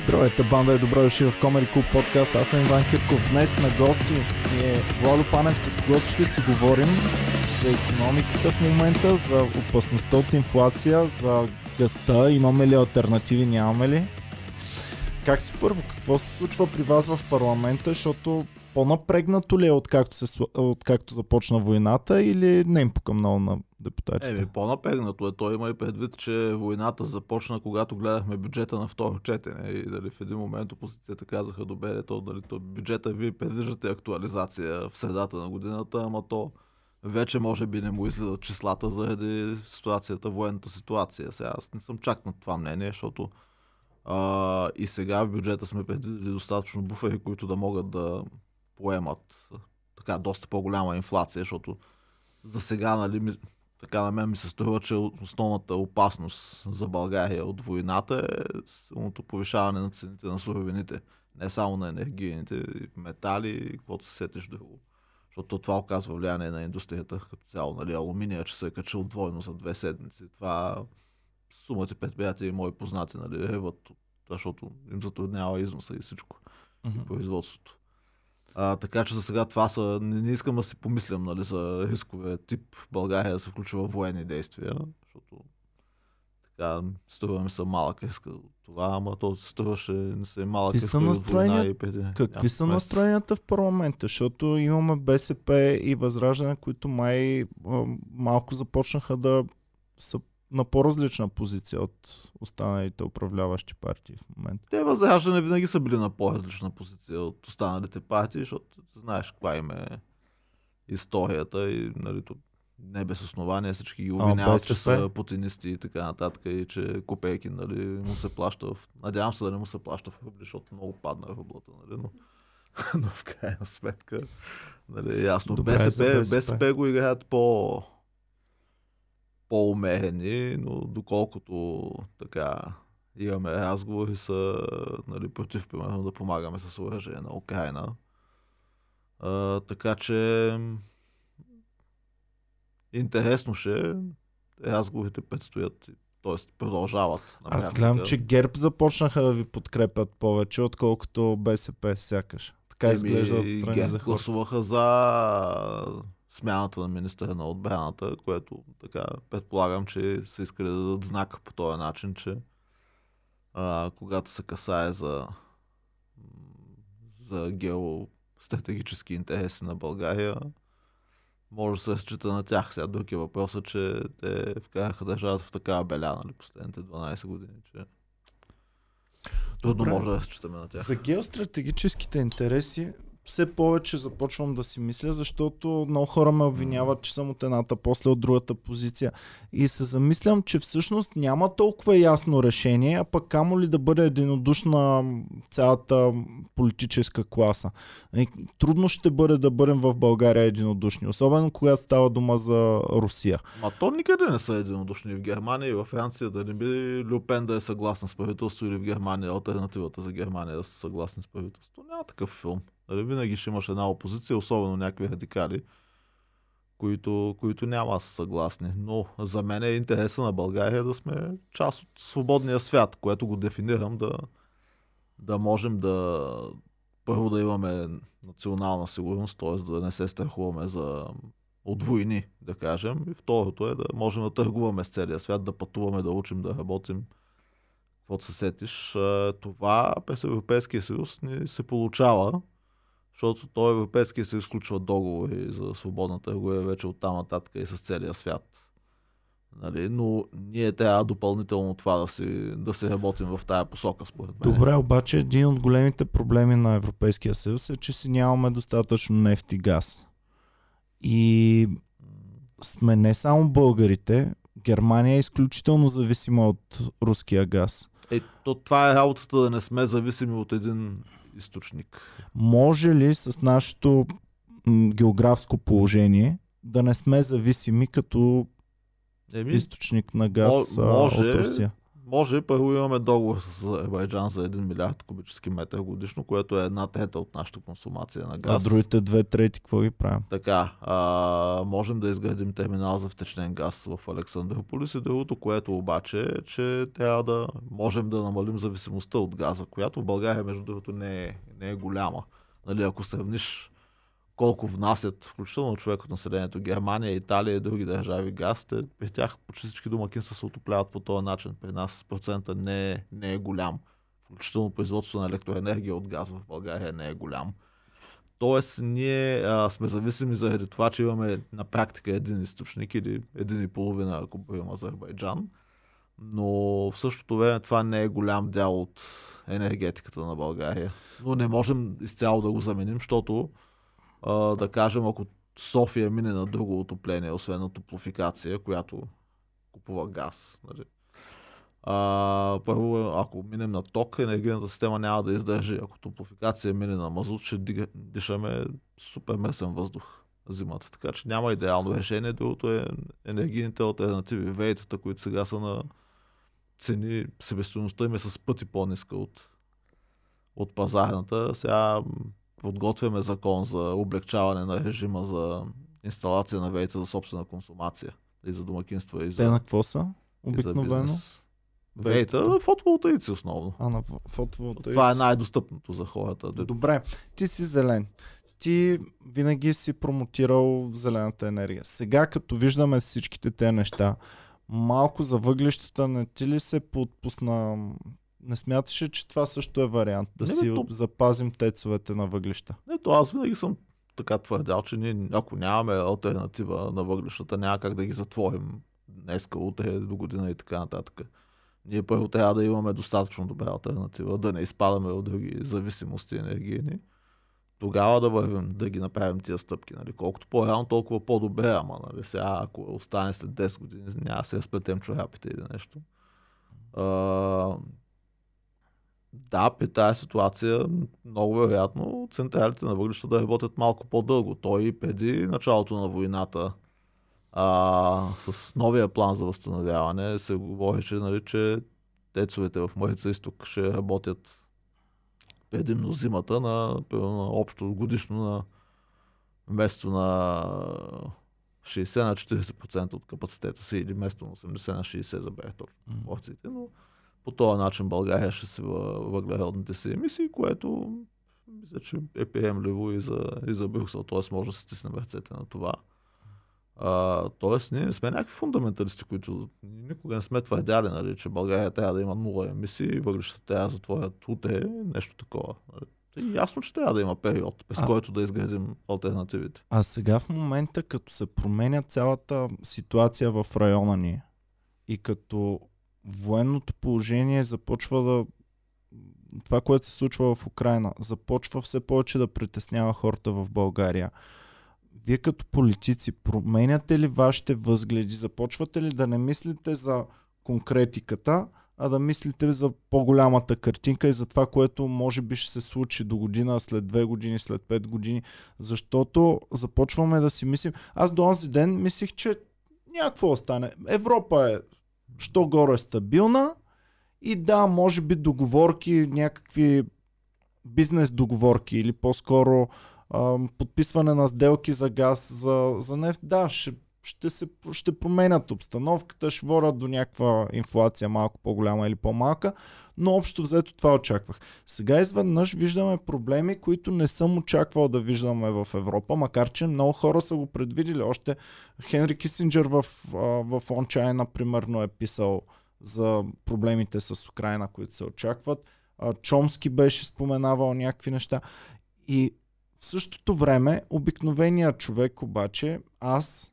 Здравейте, банда е добро дошли в Комери Клуб подкаст. Аз съм Иван Кирков. Днес на гости ни е Владо Панев, с когото ще си говорим за економиката в момента, за опасността от инфлация, за гъста, имаме ли альтернативи, нямаме ли. Как си първо, какво се случва при вас в парламента, защото по-напрегнато ли е откакто, се, откакто започна войната или не им много на депутатите? Еми, по-напрегнато е. Той има и предвид, че войната започна, когато гледахме бюджета на второ четене и дали в един момент опозицията казаха, добре, то, дали то бюджета вие предвиждате актуализация в средата на годината, ама то вече може би не му излизат числата заради ситуацията, военната ситуация. Сега аз не съм чак на това мнение, защото а, и сега в бюджета сме предвидили достатъчно буфери, които да могат да поемат така доста по-голяма инфлация, защото за сега, нали, ми, така на мен ми се струва, че основната опасност за България от войната е силното повишаване на цените на суровините. Не само на енергийните, метали и каквото се сетиш друго. Защото това оказва влияние на индустрията като цяло. Нали, алуминия, че се е качил двойно за две седмици. Това сумата предприятия и мои познати нали, реват, защото им затруднява износа и всичко. Mm-hmm. И производството. А, така че за сега това са. Не, не искам да си помислям нали, за рискове тип България да се включва в военни действия, защото така, струва ми се малък риск от това, ама то струваше не се малък риск са настроения... и преди. Какви са настроенията в парламента? Защото имаме БСП и Възраждане, които май малко започнаха да са на по-различна позиция от останалите управляващи партии в момента. Те възраждане винаги са били на по-различна позиция от останалите партии, защото знаеш каква им е историята и нали, не без основания всички ги обвиняват, че са путинисти и така нататък и че Копейки нали, му се плаща в... Надявам се да не му се плаща в рубли, защото много падна рублата, нали, но, но в крайна сметка нали, ясно. Добре, БСП, БСП. БСП го играят по по-умерени, но доколкото така имаме разговори са нали, против, примерно, да помагаме с оръжие на Украина. А, така че интересно ще разговорите предстоят, т.е. продължават. Аз гледам, че ГЕРБ започнаха да ви подкрепят повече, отколкото БСП сякаш. Така изглежда отстрани за хора. гласуваха за смяната на министъра на отбраната, което така предполагам, че са искали да дадат знак по този начин, че а, когато се касае за, за геостратегически интереси на България, може да се разчита на тях. Сега друг е въпросът, че те вкараха държавата в такава беля, нали, последните 12 години, че трудно може да разчитаме на тях. За геостратегическите интереси все повече започвам да си мисля, защото много хора ме обвиняват, че съм от едната, после от другата позиция. И се замислям, че всъщност няма толкова ясно решение, а пък камо ли да бъде единодушна цялата политическа класа. Трудно ще бъде да бъдем в България единодушни, особено когато става дума за Русия. А то никъде не са единодушни в Германия и в Франция, да не би Люпен да е съгласна с правителство или в Германия альтернативата за Германия да са съгласни с правителство. Няма такъв филм. Нали, винаги ще имаш една опозиция, особено някакви радикали, които, които няма съгласни. Но за мен е интереса на България да сме част от свободния свят, което го дефинирам да, да можем да първо да имаме национална сигурност, т.е. да не се страхуваме за от войни, да кажем. И второто е да можем да търгуваме с целия свят, да пътуваме, да учим, да работим. Каквото се сетиш. Това през Европейския съюз ни се получава защото той Европейския се изключва договори за свободна търговия вече от там нататък и с целия свят. Нали? Но ние трябва допълнително това да, си, да се работим в тая посока, според мен. Добре, обаче един от големите проблеми на Европейския съюз е, че си нямаме достатъчно нефт и газ. И сме не само българите, Германия е изключително зависима от руския газ. Е, то това е работата да не сме зависими от един източник. Може ли с нашето м- географско положение да не сме зависими като Еми, източник на газ може, от Русия? Може. Първо имаме договор с Азербайджан за 1 милиард кубически метър годишно, което е една трета от нашата консумация на газ. А другите две трети, какво ги правим? Така, а, можем да изградим терминал за втечнен газ в Александрополис и другото, което обаче е, че трябва да можем да намалим зависимостта от газа, която в България, между другото, не е, не е голяма. Нали, ако сравниш колко внасят, включително човек от населението, Германия, Италия и други държави газ, те, при тях почти всички домакинства се отопляват по този начин. При нас процента не е, не е голям. Включително производството на електроенергия от газ в България не е голям. Тоест, ние а, сме зависими заради това, че имаме на практика един източник или един и половина, ако бъдем Азербайджан. Но в същото време това не е голям дял от енергетиката на България. Но не можем изцяло да го заменим, защото да кажем, ако София мине на друго отопление, освен на топлофикация, която купува газ. Нали? А, първо, ако минем на ток, енергийната система няма да издържи. Ако топлофикация мине на мазут, ще дишаме супер месен въздух зимата. Така че няма идеално решение. Другото е енергийните альтернативи. Вейтата, които сега са на цени, себестоеността им е с пъти по-ниска от, от пазарната. Сега подготвяме закон за облегчаване на режима за инсталация на вейта за собствена консумация. И за домакинства, и за. Те на какво са? Обикновено? Вейта фотоволтаици основно. А, на фотоволтаици. Това е най-достъпното за хората. Добре, ти си зелен. Ти винаги си промотирал зелената енергия. Сега, като виждаме всичките тези неща, малко за въглищата не ти ли се подпусна не смяташ ли, че това също е вариант? Да не, си то... запазим тецовете на въглища? Не, то аз винаги съм така твърдял, че ние, ако нямаме альтернатива на въглищата, няма как да ги затворим днеска, утре, до година и така нататък. Ние първо трябва да имаме достатъчно добра альтернатива, да не изпадаме от други зависимости енергийни. Тогава да вървим, да ги направим тия стъпки. Нали. Колкото по-рано, толкова по-добре, ама нали. сега, ако остане след 10 години, няма се разплетем чорапите или нещо. А, да, при тази ситуация много вероятно централите на въглища да работят малко по-дълго. Той и преди началото на войната а, с новия план за възстановяване се говореше, нали, че тецовете в Марица изток ще работят предимно зимата на, на общо годишно на вместо на 60 на 40% от капацитета си или вместо на 80 на 60 за бях точно порциите, но по този начин България ще се въглеродните си емисии, което мисля, че е приемливо и за, и за Брюксел, т.е. може да се стиснем ръцете на това. А, тоест, ние не сме някакви фундаменталисти, които никога не сме твърдяли, нали, че България трябва да има нула емисии и въглищата трябва да затворят утре, нещо такова. Нали. Е ясно, че трябва да има период, през а, който да изградим альтернативите. А сега в момента, като се променя цялата ситуация в района ни и като военното положение започва да това, което се случва в Украина, започва все повече да притеснява хората в България. Вие като политици променяте ли вашите възгледи? Започвате ли да не мислите за конкретиката, а да мислите за по-голямата картинка и за това, което може би ще се случи до година, след две години, след пет години, защото започваме да си мислим. Аз до онзи ден мислих, че някакво остане. Европа е що горе е стабилна и да, може би договорки, някакви бизнес договорки или по-скоро подписване на сделки за газ, за, за нефт, да, ще ще, се, ще променят обстановката, ще водят до някаква инфлация малко по-голяма или по-малка, но общо взето това очаквах. Сега изведнъж виждаме проблеми, които не съм очаквал да виждаме в Европа, макар че много хора са го предвидили. Още Хенри Кисинджер в, в China, примерно, е писал за проблемите с Украина, които се очакват. Чомски беше споменавал някакви неща. И в същото време, обикновеният човек обаче, аз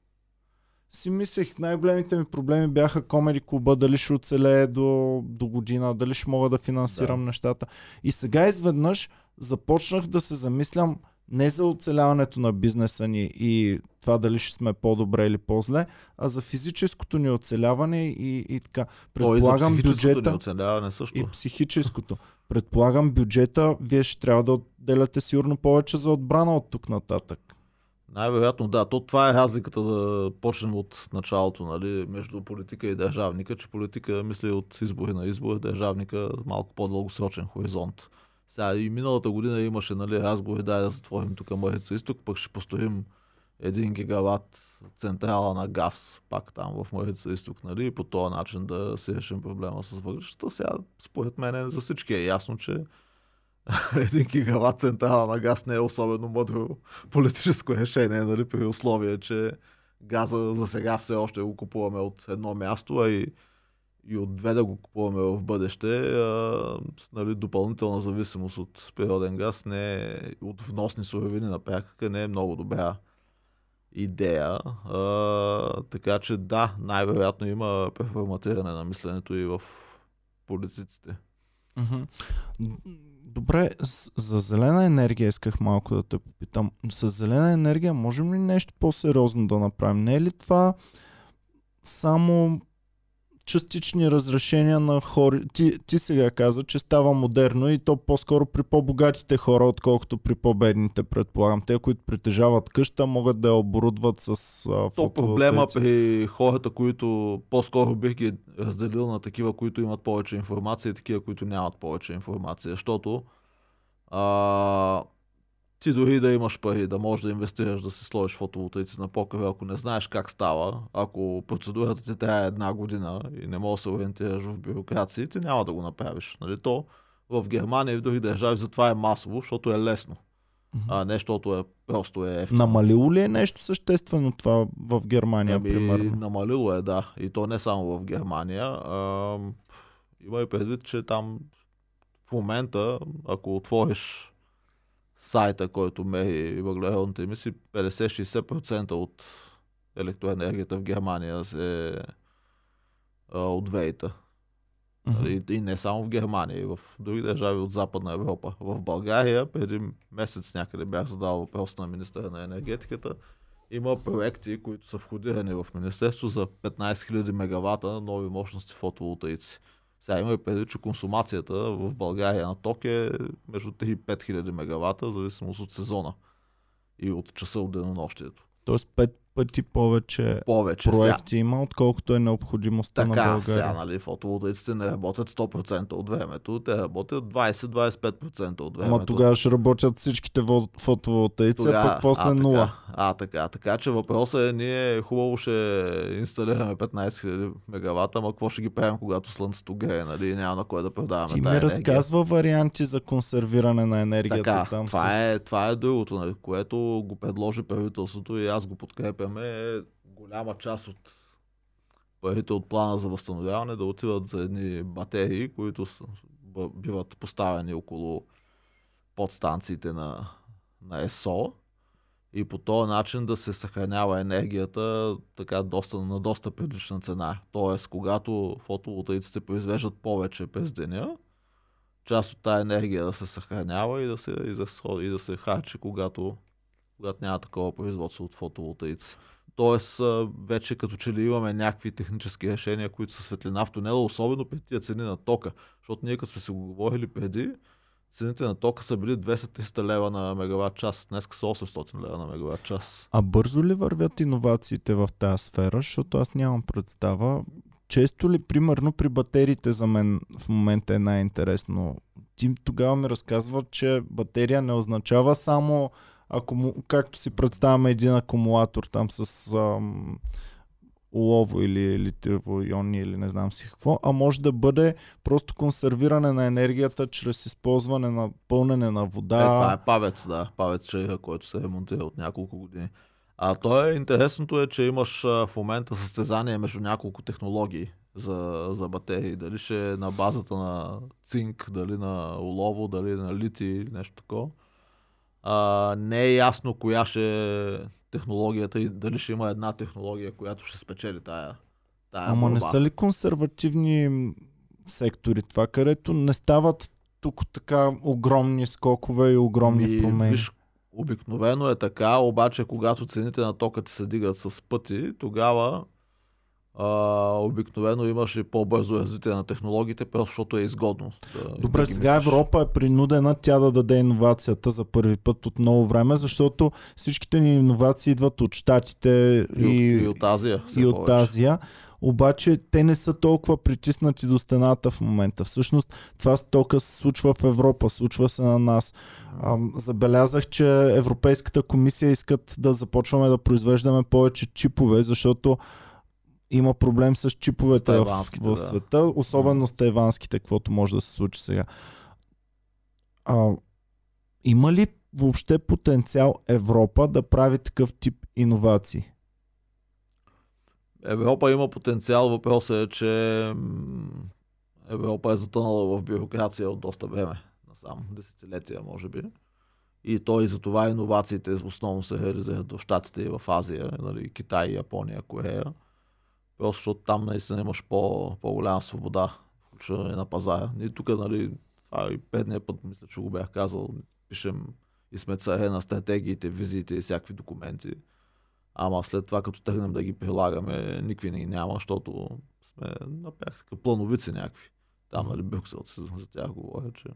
си мислех, най-големите ми проблеми бяха комеди клуба, дали ще оцелее до, до година, дали ще мога да финансирам да. нещата. И сега изведнъж започнах да се замислям не за оцеляването на бизнеса ни и това дали ще сме по-добре или по-зле, а за физическото ни оцеляване и, и така. Предполагам О, и за бюджета ни оцеляване също. и психическото. Предполагам бюджета, вие ще трябва да отделяте сигурно повече за отбрана от тук нататък. Най-вероятно да. То това е разликата да почнем от началото, нали, между политика и държавника, че политика мисли от избори на избори, държавника малко по-дългосрочен хоризонт. Сега и миналата година имаше нали, разговори, дай да затворим тук Марица изток, пък ще построим един гигаватт централа на газ, пак там в Марица изток, нали, и по този начин да си решим проблема с въглищата. Сега, според мен, за всички е ясно, че един гигаватт централа на газ не е особено мъдро политическо решение, нали, при условие, че газа за сега все още го купуваме от едно място, а и, и от две да го купуваме в бъдеще. А, нали, допълнителна зависимост от природен газ не е, от вносни суровини на практика не е много добра идея. А, така че да, най-вероятно има преформатиране на мисленето и в политиците. Добре, за зелена енергия исках малко да те попитам. С зелена енергия можем ли нещо по-сериозно да направим? Не е ли това само частични разрешения на хора. Ти, ти сега каза, че става модерно и то по-скоро при по-богатите хора, отколкото при по-бедните, предполагам. Те, които притежават къща, могат да я оборудват с а, То проблема при хората, които по-скоро бих ги разделил на такива, които имат повече информация и такива, които нямат повече информация. Защото а, ти дори да имаш пари, да можеш да инвестираш, да си сложиш фотоволтаици на покрива, ако не знаеш как става, ако процедурата ти трябва една година и не можеш да се ориентираш в бюрокрации, ти няма да го направиш. Нали? То в Германия и в други държави затова е масово, защото е лесно. А не защото е просто е ефтино. Намалило ли е нещо съществено това в Германия, ами, примерно? Намалило е, да. И то не само в Германия. А, има и предвид, че там в момента, ако отвориш сайта, който мери въглеродните емисии, 50-60% от електроенергията в Германия се а, от вейта. Uh-huh. И, и не само в Германия, и в други държави от Западна Европа. В България преди месец някъде бях задал въпрос на министъра на енергетиката. Има проекти, които са входирани в Министерство за 15 000 мегавата нови мощности фотоволтаици. Сега има и преди, че консумацията в България на ток е между 3 и 5 хиляди мегавата, зависимост от сезона и от часа от денонощието. Тоест 5 пъти повече, повече проекти сега. има, отколкото е необходимостта така, на България. сега, нали, фотоволтаиците не работят 100% от времето, те работят 20-25% от времето. Ама тогава ще работят всичките фотоволтаици, Тога, а пък после а, 0. Така, а, така, така че въпросът е, ние хубаво ще инсталираме 15 000 мегавата, ама какво ще ги правим, когато слънцето грее, нали, няма на кой да продаваме Ти ми разказва варианти за консервиране на енергията така, там. Това, с... е, това е другото, нали, което го предложи правителството и аз го подкрепям подкрепяме е голяма част от парите от плана за възстановяване да отиват за едни батерии, които биват поставени около подстанциите на, на ЕСО и по този начин да се съхранява енергията така доста, на доста прилична цена. Тоест, когато фотоволтаиците произвеждат повече през деня, част от тази енергия да се съхранява и да се, и да се харчи, когато когато няма такова производство от фотоволтаици. Тоест, вече като че ли имаме някакви технически решения, които са светлина в тунела, особено при тия цени на тока. Защото ние като сме си го говорили преди, цените на тока са били 200-300 лева на мегаватт час, днес са 800 лева на мегаватт час. А бързо ли вървят иновациите в тази сфера, защото аз нямам представа. Често ли, примерно при батериите за мен в момента е най-интересно. Ти тогава ми разказва, че батерия не означава само акуму... както си представяме един акумулатор там с ам, олово или литиево иони или не знам си какво, а може да бъде просто консервиране на енергията чрез използване на пълнене на вода. Е, това е павец, да. Павец шейха, който се ремонтира от няколко години. А то е интересното е, че имаш в момента състезание между няколко технологии за, за батерии. Дали ще е на базата на цинк, дали на олово, дали на лити или нещо такова а, не е ясно коя ще е технологията и дали ще има една технология, която ще спечели тая, тая Ама борба. не са ли консервативни сектори това, където не стават тук така огромни скокове и огромни Ми, промени? Виж, обикновено е така, обаче когато цените на тока ти се дигат с пъти, тогава а, обикновено имаш и по-бързо развитие на технологиите, просто защото е изгодно. Да, Добре, сега мислиш. Европа е принудена тя да даде иновацията за първи път от много време, защото всичките ни иновации идват от Штатите и, и, и от Азия. И от Азия обаче те не са толкова притиснати до стената в момента. Всъщност това стока се случва в Европа, случва се на нас. А, забелязах, че Европейската комисия искат да започваме да произвеждаме повече чипове, защото има проблем с чиповете в, в да. света, особено с тайванските, каквото може да се случи сега. А, има ли въобще потенциал Европа да прави такъв тип иновации? Европа има потенциал. Въпросът е, че Европа е затънала в бюрокрация от доста време. Насам, десетилетия, може би. И то и за това иновациите основно се реализират в Штатите и в Азия, нали, Китай, Япония, Корея. Просто защото там наистина имаш по, по-голяма свобода, включително и на пазара. И тук, нали, това и предния път, мисля, че го бях казал, пишем и сме царе на стратегиите, визиите и всякакви документи. Ама след това, като тръгнем да ги прилагаме, никакви не няма, защото сме на практика плановици някакви. Там, нали, Брюксел, за тях говоря, че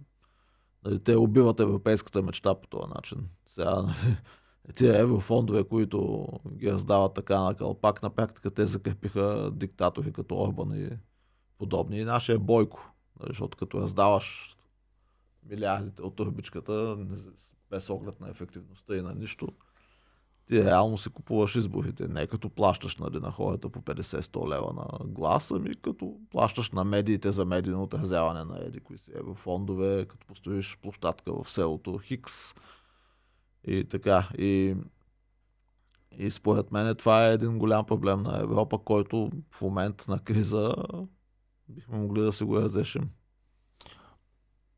нали, те убиват европейската мечта по този начин. Сега, нали, тия еврофондове, които ги раздават така на кълпак, на практика те закрепиха диктатори като Орбан и подобни. И нашия Бойко, нали, защото като раздаваш милиардите от турбичката, без оглед на ефективността и на нищо, ти реално си купуваш изборите. Не като плащаш нали, на хората по 50-100 лева на глас, ами като плащаш на медиите за медийно отразяване на еди кои си еврофондове, като построиш площадка в селото Хикс и така. И, и според мен това е един голям проблем на Европа, който в момент на криза бихме могли да се го разрешим.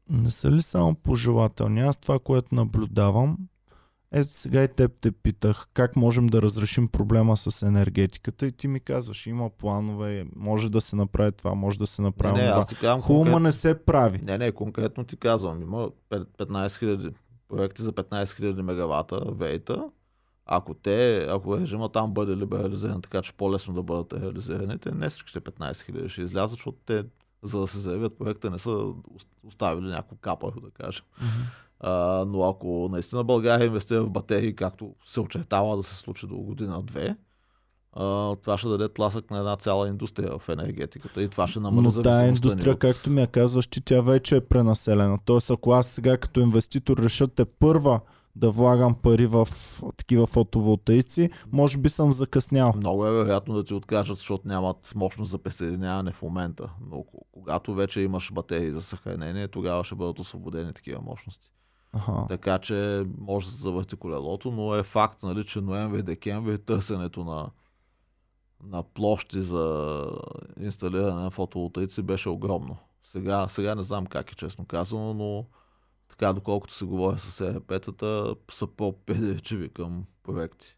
Не са ли само пожелателни? Аз това, което наблюдавам, ето сега и теб те питах как можем да разрешим проблема с енергетиката и ти ми казваш, има планове, може да се направи това, може да се направи не, не, това. Хубаво конкрет... не се прави. Не, не, конкретно ти казвам, има 15 000 проекти за 15 000 мегавата вейта. Ако те, ако режима там бъде либерализиран, така че по-лесно да бъдат реализирани, те не всичките 15 000 ще излязат, защото те, за да се заявят проекта, не са оставили някакво капа, да кажем. Mm-hmm. А, но ако наистина България инвестира в батерии, както се очертава да се случи до година-две, Uh, това ще даде тласък на една цяла индустрия в енергетиката и това ще намали Но тази индустрия, от... както ми я казваш, че тя вече е пренаселена. Тоест, ако аз сега като инвеститор реша те първа да влагам пари в такива фотоволтаици, може би съм закъснял. Много е вероятно да ти откажат, защото нямат мощност за присъединяване в момента. Но когато вече имаш батерии за съхранение, тогава ще бъдат освободени такива мощности. Ага. Така че може да се завърти колелото, но е факт, нали, че ноември-декември търсенето на, на площи за инсталиране на фотоволтаици беше огромно. Сега, сега не знам как е честно казано, но така доколкото се говори с ЕРП-тата, са по-предречиви към проекти.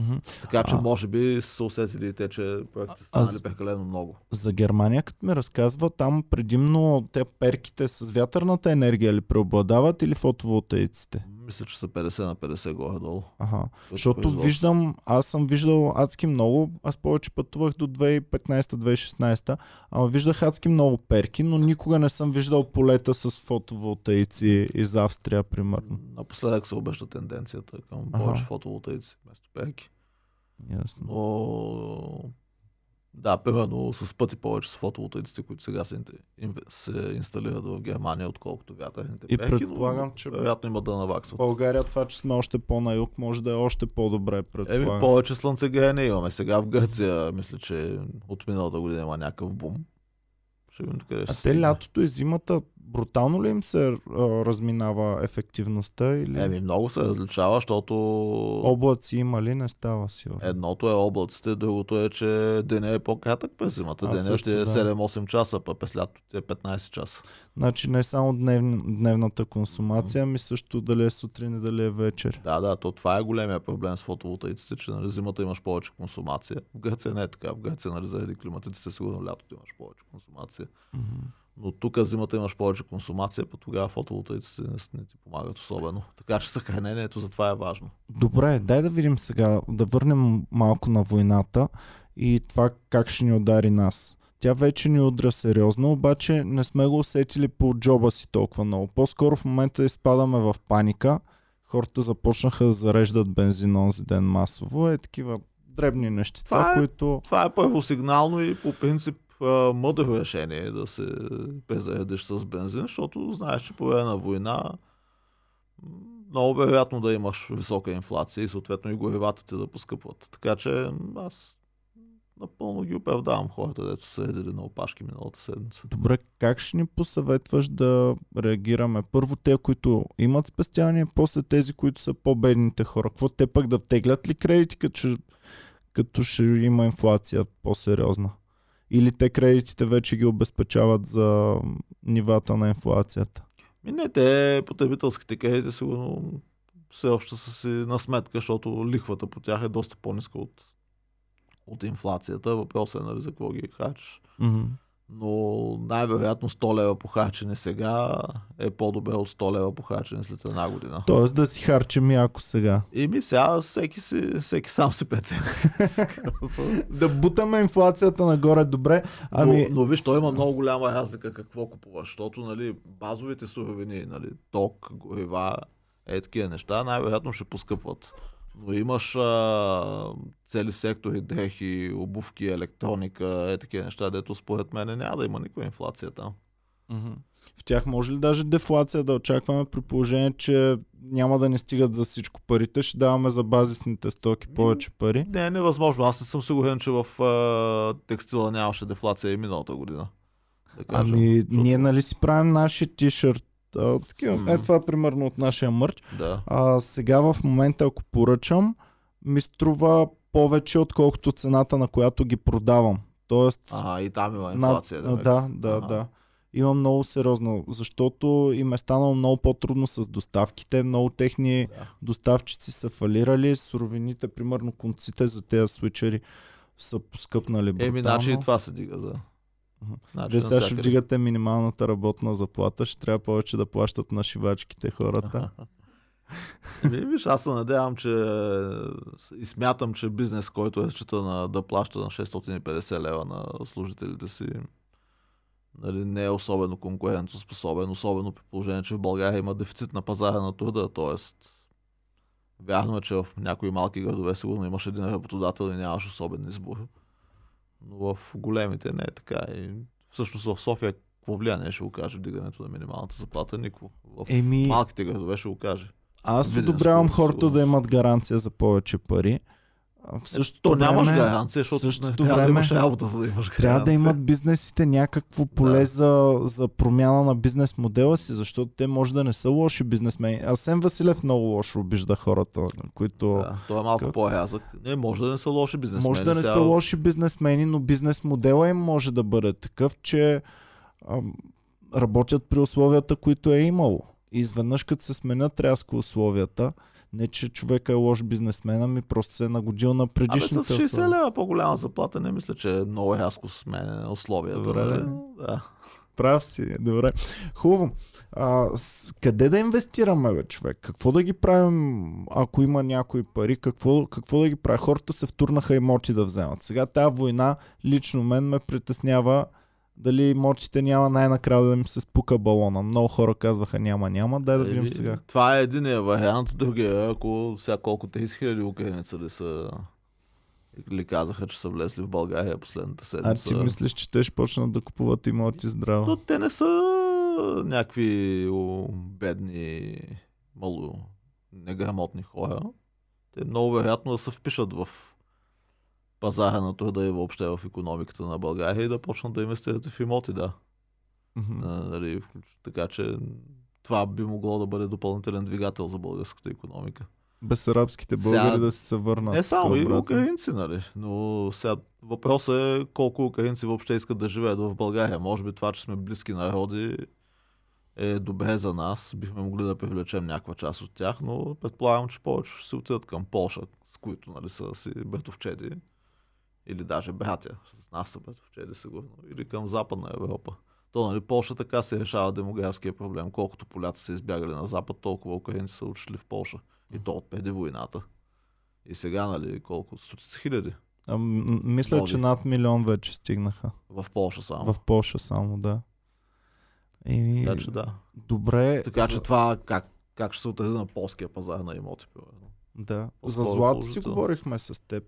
Mm-hmm. Така че, а, може би са усетили и те, че проектите станали а, прекалено много. За Германия, като ми разказва, там предимно те перките с вятърната енергия ли преобладават или фотоволтаиците? Мисля, че са 50 на 50 горе-долу. Ага. Защото виждам, аз съм виждал адски много, аз повече пътувах до 2015-2016, ама виждах адски много перки, но никога не съм виждал полета с фотоволтаици из Австрия, примерно. Напоследък се обеща тенденцията към ага. повече фотоволтаици вместо перки. Ясно. Но да, примерно с пъти повече с фотоволтаиците, които сега се, се инсталират в Германия, отколкото вятърните И пеки, предполагам, че вероятно има да наваксват. България това, че сме още по-на юг, може да е още по-добре. Еми, повече слънцегреене имаме. Сега в Гърция, мисля, че от миналата година има някакъв бум. Ще видим къде ще А те лятото и зимата брутално ли им се а, разминава ефективността? Или... Еми, много се различава, защото... Облаци има ли? Не става си. Едното е облаците, другото е, че деня е по-кратък през зимата. А, деня ще е да. 7-8 часа, пък през лятото е 15 часа. Значи не само днев, дневната консумация, ами също дали е сутрин и дали е вечер. Да, да, то това е големия проблем с фотоволтаиците, че нали, зимата имаш повече консумация. В Гърция не е така. В Гърция, нали, заради климатиците, сигурно лятото имаш повече консумация. Mm-hmm. Но тук зимата имаш повече консумация, по тогава фотоволтаиците не, не ти помагат особено. Така че съхранението за това е важно. Добре, дай да видим сега, да върнем малко на войната и това как ще ни удари нас. Тя вече ни удря сериозно, обаче не сме го усетили по джоба си толкова много. По-скоро в момента изпадаме в паника. Хората започнаха да зареждат бензин онзи ден масово. Е такива дребни нещица, Това е- които... Това е първосигнално и по принцип мъдро решение да се презаредиш с бензин, защото знаеш, че по време на война много вероятно да имаш висока инфлация и съответно и горивата ти да поскъпват. Така че аз напълно ги оправдавам хората, дето са седели на опашки миналата седмица. Добре, как ще ни посъветваш да реагираме? Първо те, които имат спестявания, после тези, които са по-бедните хора. Какво те пък да теглят ли кредити, като като ще има инфлация по-сериозна? Или те кредитите вече ги обезпечават за нивата на инфлацията? Ми не, те потребителските кредити сигурно все още са си на сметка, защото лихвата по тях е доста по-ниска от, от инфлацията. Въпросът е нали, за какво ги харчиш. Мгм. Но най-вероятно 100 лева похарчене сега е по-добре от 100 лева похарчене след една година. Тоест да си харчим яко сега. И ми сега всеки, си, всеки сам си прецени. Да бутаме инфлацията нагоре добре. Ами, но, но виж, той има много голяма разлика какво купуваш, защото нали, базовите суровини, нали, ток, горива, е такива неща, най-вероятно ще поскъпват. Но имаш а, цели сектори, дрехи, обувки, електроника, е такива неща, дето според мен няма да има никаква инфлация там. В тях може ли даже дефлация да очакваме при положение, че няма да ни стигат за всичко парите, ще даваме за базисните стоки повече пари? Не, е невъзможно. Аз не съм сигурен, че в а, текстила нямаше дефлация и миналата година. Да кажем. Ами, Защото- ние нали си правим нашия тишърт, а, такива, Мгм. е това е примерно от нашия мърч. Да. А, сега в момента, ако поръчам, ми струва повече, отколкото цената, на която ги продавам. Тоест, А, и там има над- инфлация. а, да, да, Ага. да. Има много сериозно, защото им е станало много по-трудно с доставките. Много техни Да. доставчици са фалирали, суровините, примерно конците за тези свичери са поскъпнали. Еми, значи и това се дига за. Значи, Вие сега ще вдигате минималната работна заплата, ще трябва повече да плащат на шивачките хората. Еми, виж, аз се надявам, че и смятам, че бизнес, който е счита на, да плаща на 650 лева на служителите си, нали, не е особено конкурентоспособен, особено при положение, че в България има дефицит на пазара на труда, т.е. вярно е, че в някои малки градове сигурно имаш един работодател и нямаш особен избор. Но в големите не е така. И всъщност в София какво влияние ще окаже вдигането на минималната заплата? Никво. В Еми, малките градове ще окаже. аз одобрявам хората да имат гаранция за повече пари. А В същото То нямаш време, гаранция, защото същото трябва време да имаш работа, за да имаш гаранция. трябва да имат бизнесите някакво поле Да. за, за промяна на бизнес модела си, защото те може да не са лоши бизнесмени. Асен Василев много лошо обижда хората, които... Да, той е малко Като- по-рязък. Не, може да не са лоши бизнесмени. Може да не сега са лоши бизнесмени, но бизнес модела им може да бъде такъв, че ам, работят при условията, които е имало. И изведнъж, като се сменят рязко условията, не че човека е лош бизнесмен, ами просто се е нагодил на Абе, предишните с 60 условия. лева по-голяма заплата не мисля, че е много рязко смене на условията. Добре, нали? да. да. Прав си, добре. Хубаво. А, с, къде да инвестираме, бе, човек? Какво да ги правим, ако има някои пари? Какво, какво да ги правим? Хората се втурнаха имоти да вземат. Сега тази война лично мен ме притеснява дали имотите няма най-накрая да им се спука балона. Много хора казваха няма, няма. Дай да видим Еми, сега. Това е единия вариант. Другия, е, ако сега колко 30 хиляди украинеца ли са ли казаха, че са влезли в България последната А седмица. ти мислиш, че те ще почнат да купуват имоти здраво? То те не са някакви о, бедни, мало неграмотни хора. Те много вероятно да се впишат в пазара на труда и въобще в економиката на България и да почнат да инвестират в имоти, да. А, Нали, така че това би могло да бъде допълнителен двигател за българската економика. Безарабските Сега- българи да се върнат. Не само и украинци, нали? Но сега въпросът е колко украинци въобще искат да живеят в България. Може би това, че сме близки народи е добре за нас. Бихме могли да привлечем някаква част от тях, но предполагам, че повече ще се отидат към Полша, с които нали, са си братовчеди. Или даже братя. С нас са сигурно. Или към Западна Европа. То, нали, Полша така се решава демографския проблем. Колкото поляци са избягали на Запад, толкова украинци са отшли в Полша. И то от преди войната. И сега, нали, колко? Стотици хиляди. А, м- мисля, Нови. че над милион вече стигнаха. В Польша само. В Польша само, да. И... Така че да. Добре. Така че за- това как, как ще се отрази на полския пазар на имоти, примерно. Да. За злато си говорихме с теб.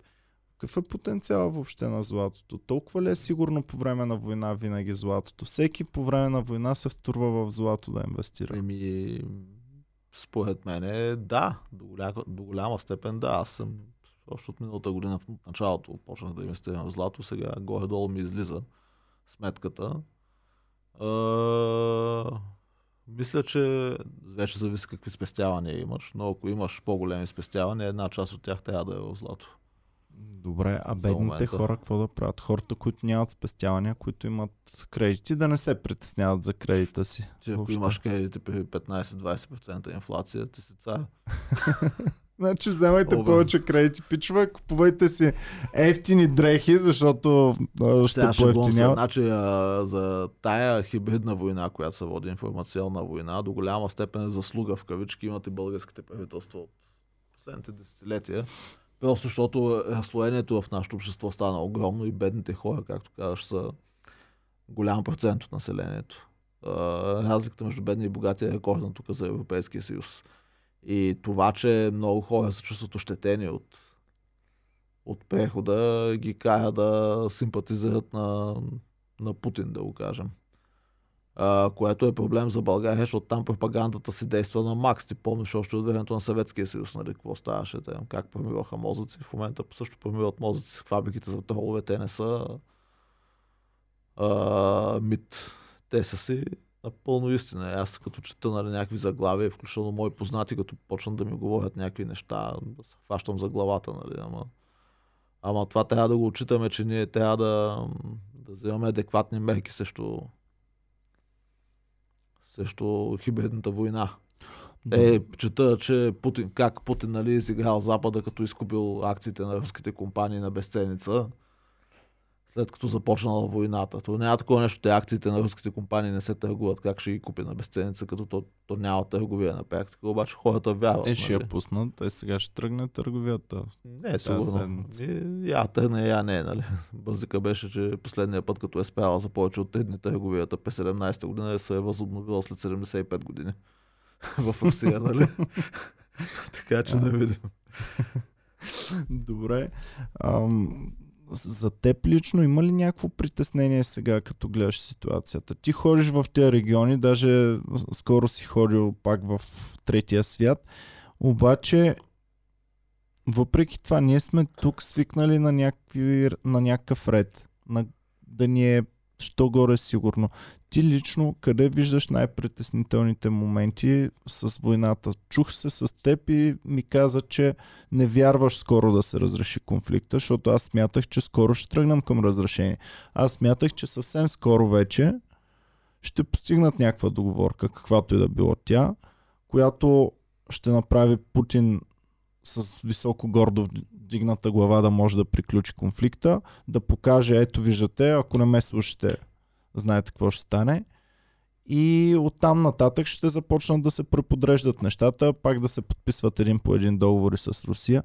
Какъв е потенциал въобще на златото? Толкова ли е сигурно по време на война винаги златото? Всеки по време на война се втурва в злато да инвестира. Еми, според мен да, до голяма, до голяма степен да. Аз съм още от миналата година в началото почнах да инвестирам в злато, сега горе-долу ми излиза сметката. А, мисля, че вече зависи какви спестявания имаш, но ако имаш по-големи спестявания, една част от тях трябва да е в злато. Добре, а бедните хора какво да правят? Хората, които нямат спестявания, които имат кредити, да не се притесняват за кредита си. Ти ако имаш кредити при 15-20% инфлация, ти си цар. Значи вземайте Образ. повече кредити, пичове, купувайте си ефтини дрехи, защото а, ще поевтиняват. Значи, а, за тая хибридна война, която се води информационна война, до голяма степен заслуга в кавички имат и българските правителства от последните десетилетия. Просто защото разслоението в нашето общество стана огромно и бедните хора, както казваш, са голям процент от населението. А, разликата между бедни и богати е рекордна тук за Европейския съюз. И това, че много хора се чувстват ощетени от от прехода ги кара да симпатизират на, на Путин, да го кажем. А, което е проблем за България, защото там пропагандата си действа на макс. Ти помниш още от времето на Съветския съюз, нали, какво ставаше там, как промиваха мозъци. В момента също промиват мозъци фабриките за тролове. Те не са а, мит. Те са си напълно истина. Аз като чета нали, някакви заглавия, включително мои познати, като почнат да ми говорят някакви неща, да се хващам за главата, нали, ама Ама това трябва да го отчитаме, че ние трябва да, да вземаме адекватни мерки срещу, срещу хибридната война. Е, чета, че Путин, как Путин нали, изиграл Запада, като изкупил акциите на руските компании на безценица, след като започнала войната. То няма такова нещо, те акциите на руските компании не се търгуват, как ще ги купи на безценица, като то, то няма търговия на практика, обаче хората вярват. Е, ще нали? я пуснат, е сега ще тръгне търговията. Не, е сигурно. И, я тръгне, я не, нали. Бързика беше, че последния път, като е спяла за повече от 3 дни търговията през 17-та година, се е възобновила след 75 години в Русия, нали. така че да видим. Добре. Ам, за теб лично има ли някакво притеснение сега, като гледаш ситуацията? Ти ходиш в тези региони, даже скоро си ходил пак в третия свят, обаче въпреки това ние сме тук свикнали на, някакви, на някакъв ред, на, да ни е що горе сигурно. Ти лично къде виждаш най-притеснителните моменти с войната? Чух се с теб и ми каза, че не вярваш скоро да се разреши конфликта, защото аз смятах, че скоро ще тръгнем към разрешение. Аз смятах, че съвсем скоро вече ще постигнат някаква договорка, каквато и да било тя, която ще направи Путин с високо гордо дигната глава да може да приключи конфликта, да покаже, ето виждате, ако не ме слушате, знаете какво ще стане. И оттам нататък ще започнат да се преподреждат нещата, пак да се подписват един по един договори с Русия.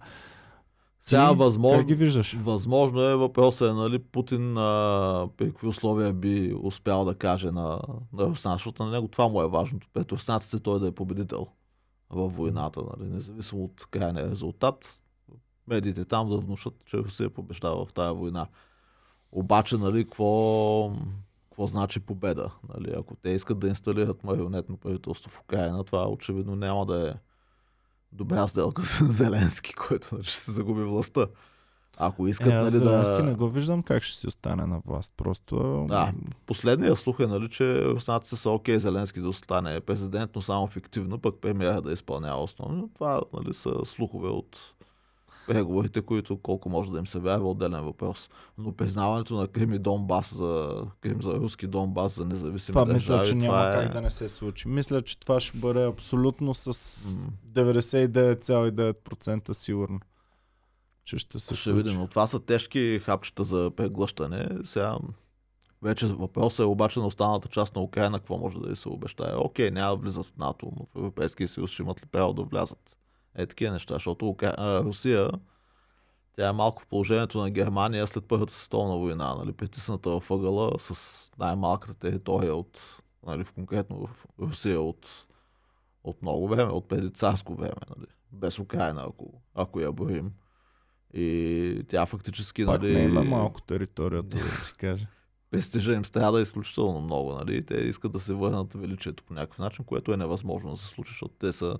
Сега Ти възможно, ги виждаш? възможно е въпросът е, нали, Путин а, при какви условия би успял да каже на, на руснаците, защото на него това му е важното. Пред руснаците той да е победител във войната, нали, независимо от крайния резултат. Медиите там да внушат, че Русия побеждава в тази война. Обаче, нали, какво, какво значи победа? Нали? Ако те искат да инсталират марионетно правителство в Украина, това очевидно няма да е добра сделка за Зеленски, който нали, ще се загуби властта. Ако искат Е, нали, Зеленски да... не го виждам как ще си остане на власт. Просто... Да. Последния слух е, нали, че руснаците са окей Зеленски да остане президент, но само фиктивно, пък премиера да изпълнява основно. Това нали, са слухове от преговорите, които колко може да им се вярва, отделен въпрос. Но признаването на Крим и Донбас за Крим за руски Донбас за независими Това държави, мисля, че няма това е... как да не се случи. Мисля, че това ще бъде абсолютно с М. 99,9% сигурно. Че ще се Ще видим, но това са тежки хапчета за преглъщане. Сега вече въпросът е обаче на останалата част на Украина, какво може да й се обещае. Окей, няма да влизат в НАТО, но в Европейския съюз ще имат ли право да влязат. Е такива неща, защото Русия Тя е малко в положението на Германия след Първата световна война, нали, притисната в ъгъла с най-малката територия от, нали, в конкретно в Русия от, от много време, от преди царско време, нали, без Украина, ако, ако я борим. И тя фактически... Пак нали, не има малко територията, да ти кажа. престижа им страда изключително много. Нали? Те искат да се върнат величието по някакъв начин, което е невъзможно да се случи, защото те са,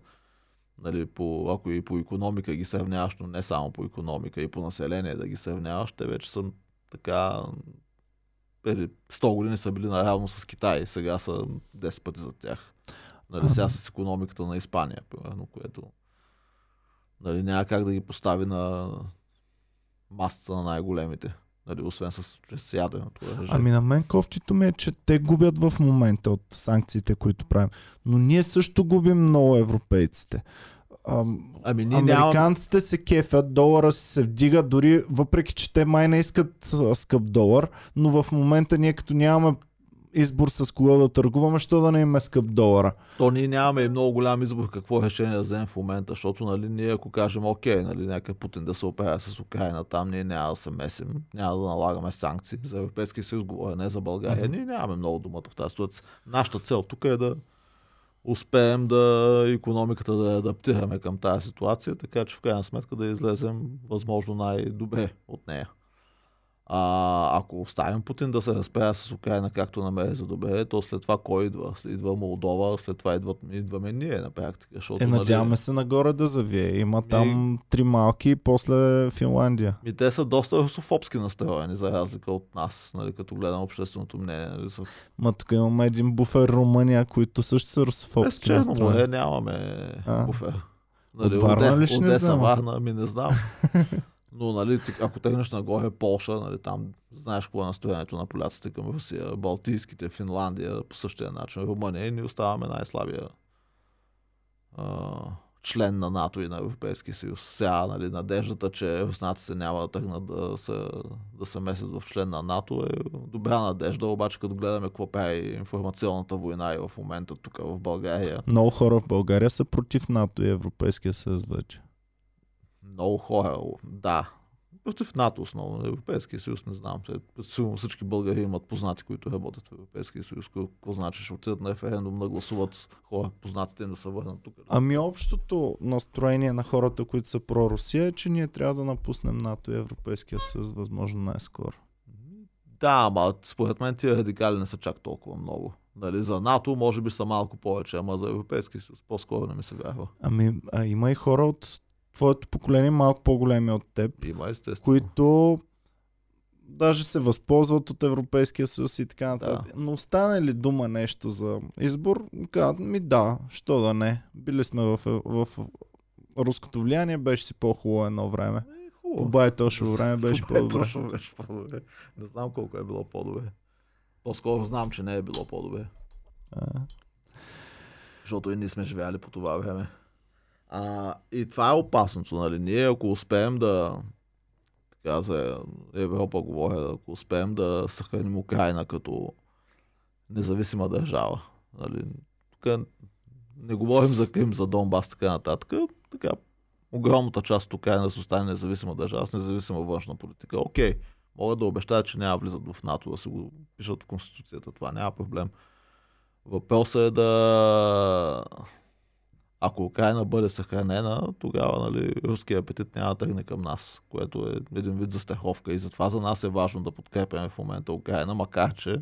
нали, по, ако и по економика ги сравняваш, но не само по економика, и по население да ги сравняваш, те вече са така преди 100 години са били наравно с Китай, сега са 10 пъти за тях. Нали, сега с економиката на Испания, примерно, което нали, няма как да ги постави на масата на най-големите. Нали, освен с чрез яденото оръжие. Ами на мен кофтито ми е, че те губят в момента от санкциите, които правим. Но ние също губим много европейците. Ам, Ами ние. Американците се кефят, долара се вдига, дори въпреки, че те май не искат а, скъп долар, но в момента ние като нямаме избор с кого да търгуваме, що да не им е скъп долара. То ние нямаме и много голям избор какво решение да вземем в момента, защото нали, ние ако кажем окей, нали, нека Путин да се оправя с Украина, там ние няма да се месим, няма да налагаме санкции за Европейския съюз, говоря не за България. Ние нямаме много думата в тази ситуация. Нашата цел тук е да успеем да економиката да я адаптираме към тази ситуация, така че в крайна сметка да излезем възможно най-добре от нея. А, ако оставим Путин да се разправя с Украина както намери за добре, то след това кой идва? Идва Молдова, след това идват, идваме ние на практика. Защото, Е, нали, надяваме се нагоре да завие. Има там три малки и после Финландия. Ми те са доста русофобски настроени, за разлика от нас, нали, като гледам общественото мнение. Нали, са... Ма тук имаме един буфер Румъния, които също са русофобски настроени. море нямаме А. буфер. От Варна ли ще не? Варна, ми не знам. Но, нали, ако тръгнеш нагоре Полша, нали, там знаеш какво е настроението на поляците към Русия, Балтийските, Финландия, по същия начин, Румъния и ние оставаме най-слабия а, член на НАТО и на Европейския съюз. Сега, нали, надеждата, че руснаците няма да тръгнат да се, да се месят в член на НАТО е добра надежда, обаче като гледаме какво прави информационната война и в момента тук в България, Много хора в България са против НАТО и Европейския съюз вече. Много хора, да, против НАТО основно, Европейския съюз не знам. Сигурно всички българи имат познати, които работят в Европейския съюз. Какво значи, ще отидат на референдум да гласуват хора, познатите им да се върнат тук. Ами общото настроение на хората, които са про-Русия е, че ние трябва да напуснем НАТО и Европейския съюз възможно най-скоро. Да, ама според мен тия радикали не са чак толкова много. Нали, за НАТО може би са малко повече, ама за Европейския съюз по-скоро не ми се вярва. Ами а има и хора от твоето поколение, малко по-големи от теб, Има естествено. които даже се възползват от Европейския съюз и така нататък. Но остане ли дума нещо за избор, казват ми да, що да не. Били сме в, в, в руското влияние, беше си по-хубаво едно време. Е, По хубаво. Байтошово време беше Добре, по-добре. Точно беше по-добре. Не знам колко е било по-добре. По-скоро знам, че не е било по-добре. А, Защото и ние сме живяли по това време. А, и това е опасното, нали? Ние ако успеем да така за Европа говоря, ако успеем да съхраним Украина като независима държава. Нали? Тук не говорим за Крим, за Донбас, така нататък. Така, огромната част от Украина се остане независима държава с независима външна политика. Окей, могат да обещаят, че няма влизат в НАТО, да се го пишат в Конституцията. Това няма проблем. Въпросът е да... Ако Украина бъде съхранена, тогава нали, руският апетит няма да тръгне към нас, което е един вид застраховка. И затова за нас е важно да подкрепяме в момента Украина, макар че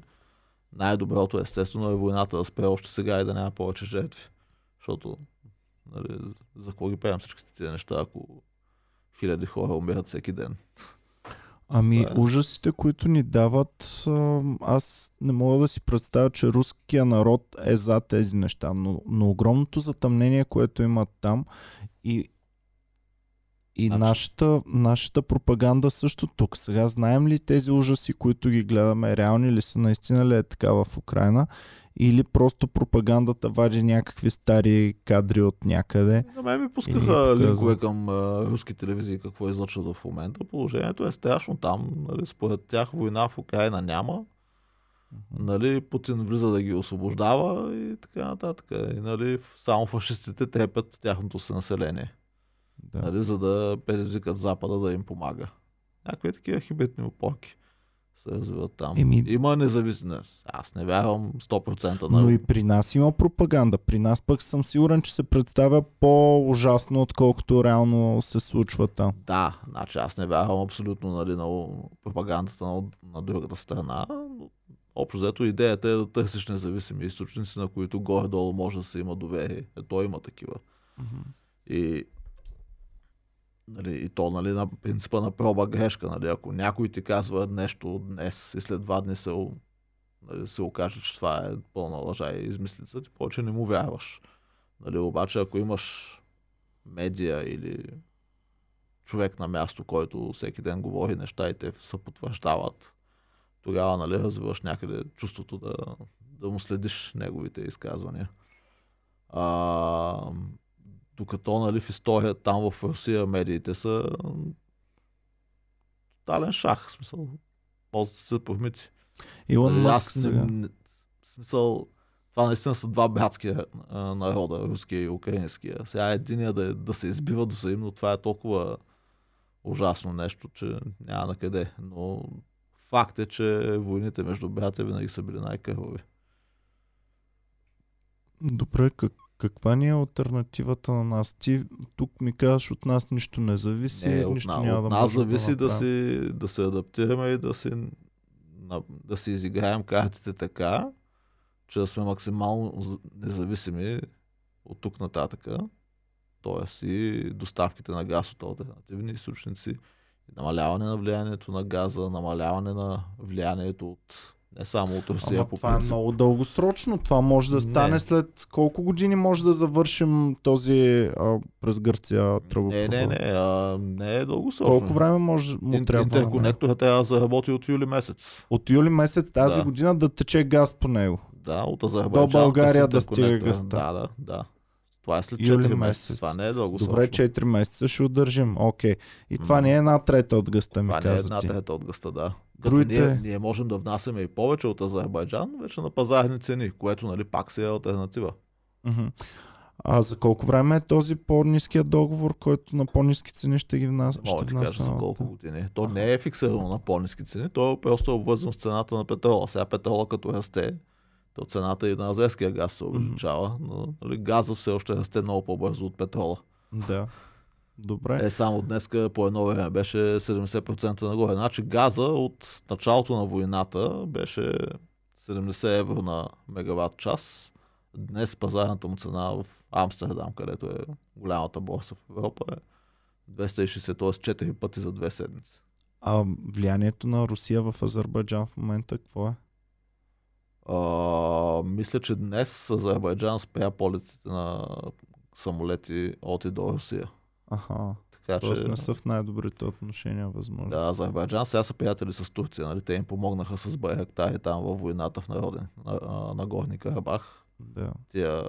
най-доброто естествено е войната да спре още сега и да няма повече жертви. Защото нали, за какво ги правим всичките тези неща, ако хиляди хора умират всеки ден. Ами е. ужасите, които ни дават, а, аз не мога да си представя, че руския народ е за тези неща, но, но огромното затъмнение, което имат там и, и Значи- нашата, нашата пропаганда също тук. Сега знаем ли тези ужаси, които ги гледаме, реални ли са, наистина ли е така в Украина или просто пропагандата вади някакви стари кадри от някъде. На мен ми пускаха линкове към а, руски телевизии какво излъчват в момента. Положението е страшно там. Нали, според тях война в Украина няма. Нали, Путин влиза да ги освобождава и така нататък. И, нали, само фашистите трепят тяхното се население. Да. нали, за да предизвикат Запада да им помага. Някакви такива хибридни опорки се развиват там. Еми- Има независимост. Аз не вярвам 100% на... Но и при нас има пропаганда. При нас пък съм сигурен, че се представя по-ужасно, отколкото реално се случва там. Да, значи аз не вярвам абсолютно нали, на пропагандата на, на другата страна. Общо взето идеята е да търсиш независими източници, на които горе-долу може да се има доверие. Е, то има такива. И, нали, и то нали, на принципа на проба грешка. Нали, ако някой ти казва нещо днес и след два дни се, нали, се окаже, че това е пълна лъжа и измислица, ти повече не му вярваш. Нали, обаче ако имаш медия или човек на място, който всеки ден говори неща и те се потвърждават, тогава нали, развиваш някъде чувството да, да му следиш неговите изказвания. А, докато нали, в история там в Русия медиите са тотален шах, в смисъл. Ползват се по мити. Илон Нали, сега. не- в смисъл, това наистина са два братски а, народа, руския и украинския. Сега единия да, е- да се избива до взаимно, това е толкова ужасно нещо, че няма на къде. Но факт е, че войните между братя винаги са били най-кървави. Добре, как, каква ни е альтернативата на нас? Ти тук ми казваш, от нас нищо не зависи, Не, от, нищо на, няма от да нас зависи да, направим. си, да се адаптираме и да на, да си изиграем картите така, че да сме максимално независими от тук нататък. Тоест и доставките на газ от альтернативни източници, намаляване на влиянието на газа, намаляване на влиянието от не само от Русия Ама по това е много дългосрочно. Това може да Не. стане след колко години може да завършим този а, през Гърция тръбопровод? Не, не, не, а, не е дългосрочно. Колко време може му Ин- трябва? Интерконекторът трябва да заработи от юли месец. От юли месец тази Да. година да тече газ по него. Да, от Азербайджан. До България да стига интерконектора. газта. Да, да, да. Това е след 4 Юли месеца. месец. Това не е дългосрочно. Добре, 4 месеца ще удържим. Окей. И това М. не е една трета от гъста ми Това не е каза една ти. трета от гъста, да. Другите- ние, ние можем да внасяме и повече от Азербайджан, вече на пазарни цени, което нали, пак си е альтернатива. А за колко време е този по-низкия договор, който на по-низки цени ще ги внася? Мога да ти кажа за колко години. То не е фиксирано на по-низки цени, то е просто обвързано с цената на петрола. Сега петрола като расте, то цената и на азерския газ се увеличава, но нали, газът все още расте много по-бързо от петрола. Да. Добре. Е, само днеска по едно време беше 70% нагоре. Значи газа от началото на войната беше 70 евро на мегаватт час. Днес пазарната му цена в Амстердам, където е голямата борса в Европа, е 260, т.е. 4 пъти за две седмици. А влиянието на Русия в Азербайджан в момента какво е? А, мисля, че днес Азербайджан спря полетите на самолети от и до Русия. Аха. Така Тоест че... не са в най-добрите отношения, възможно. Да, Азербайджан сега са приятели с Турция. Нали? Те им помогнаха с Байрактари там във войната в народен, на, а, на Горни Карабах. Да. Тия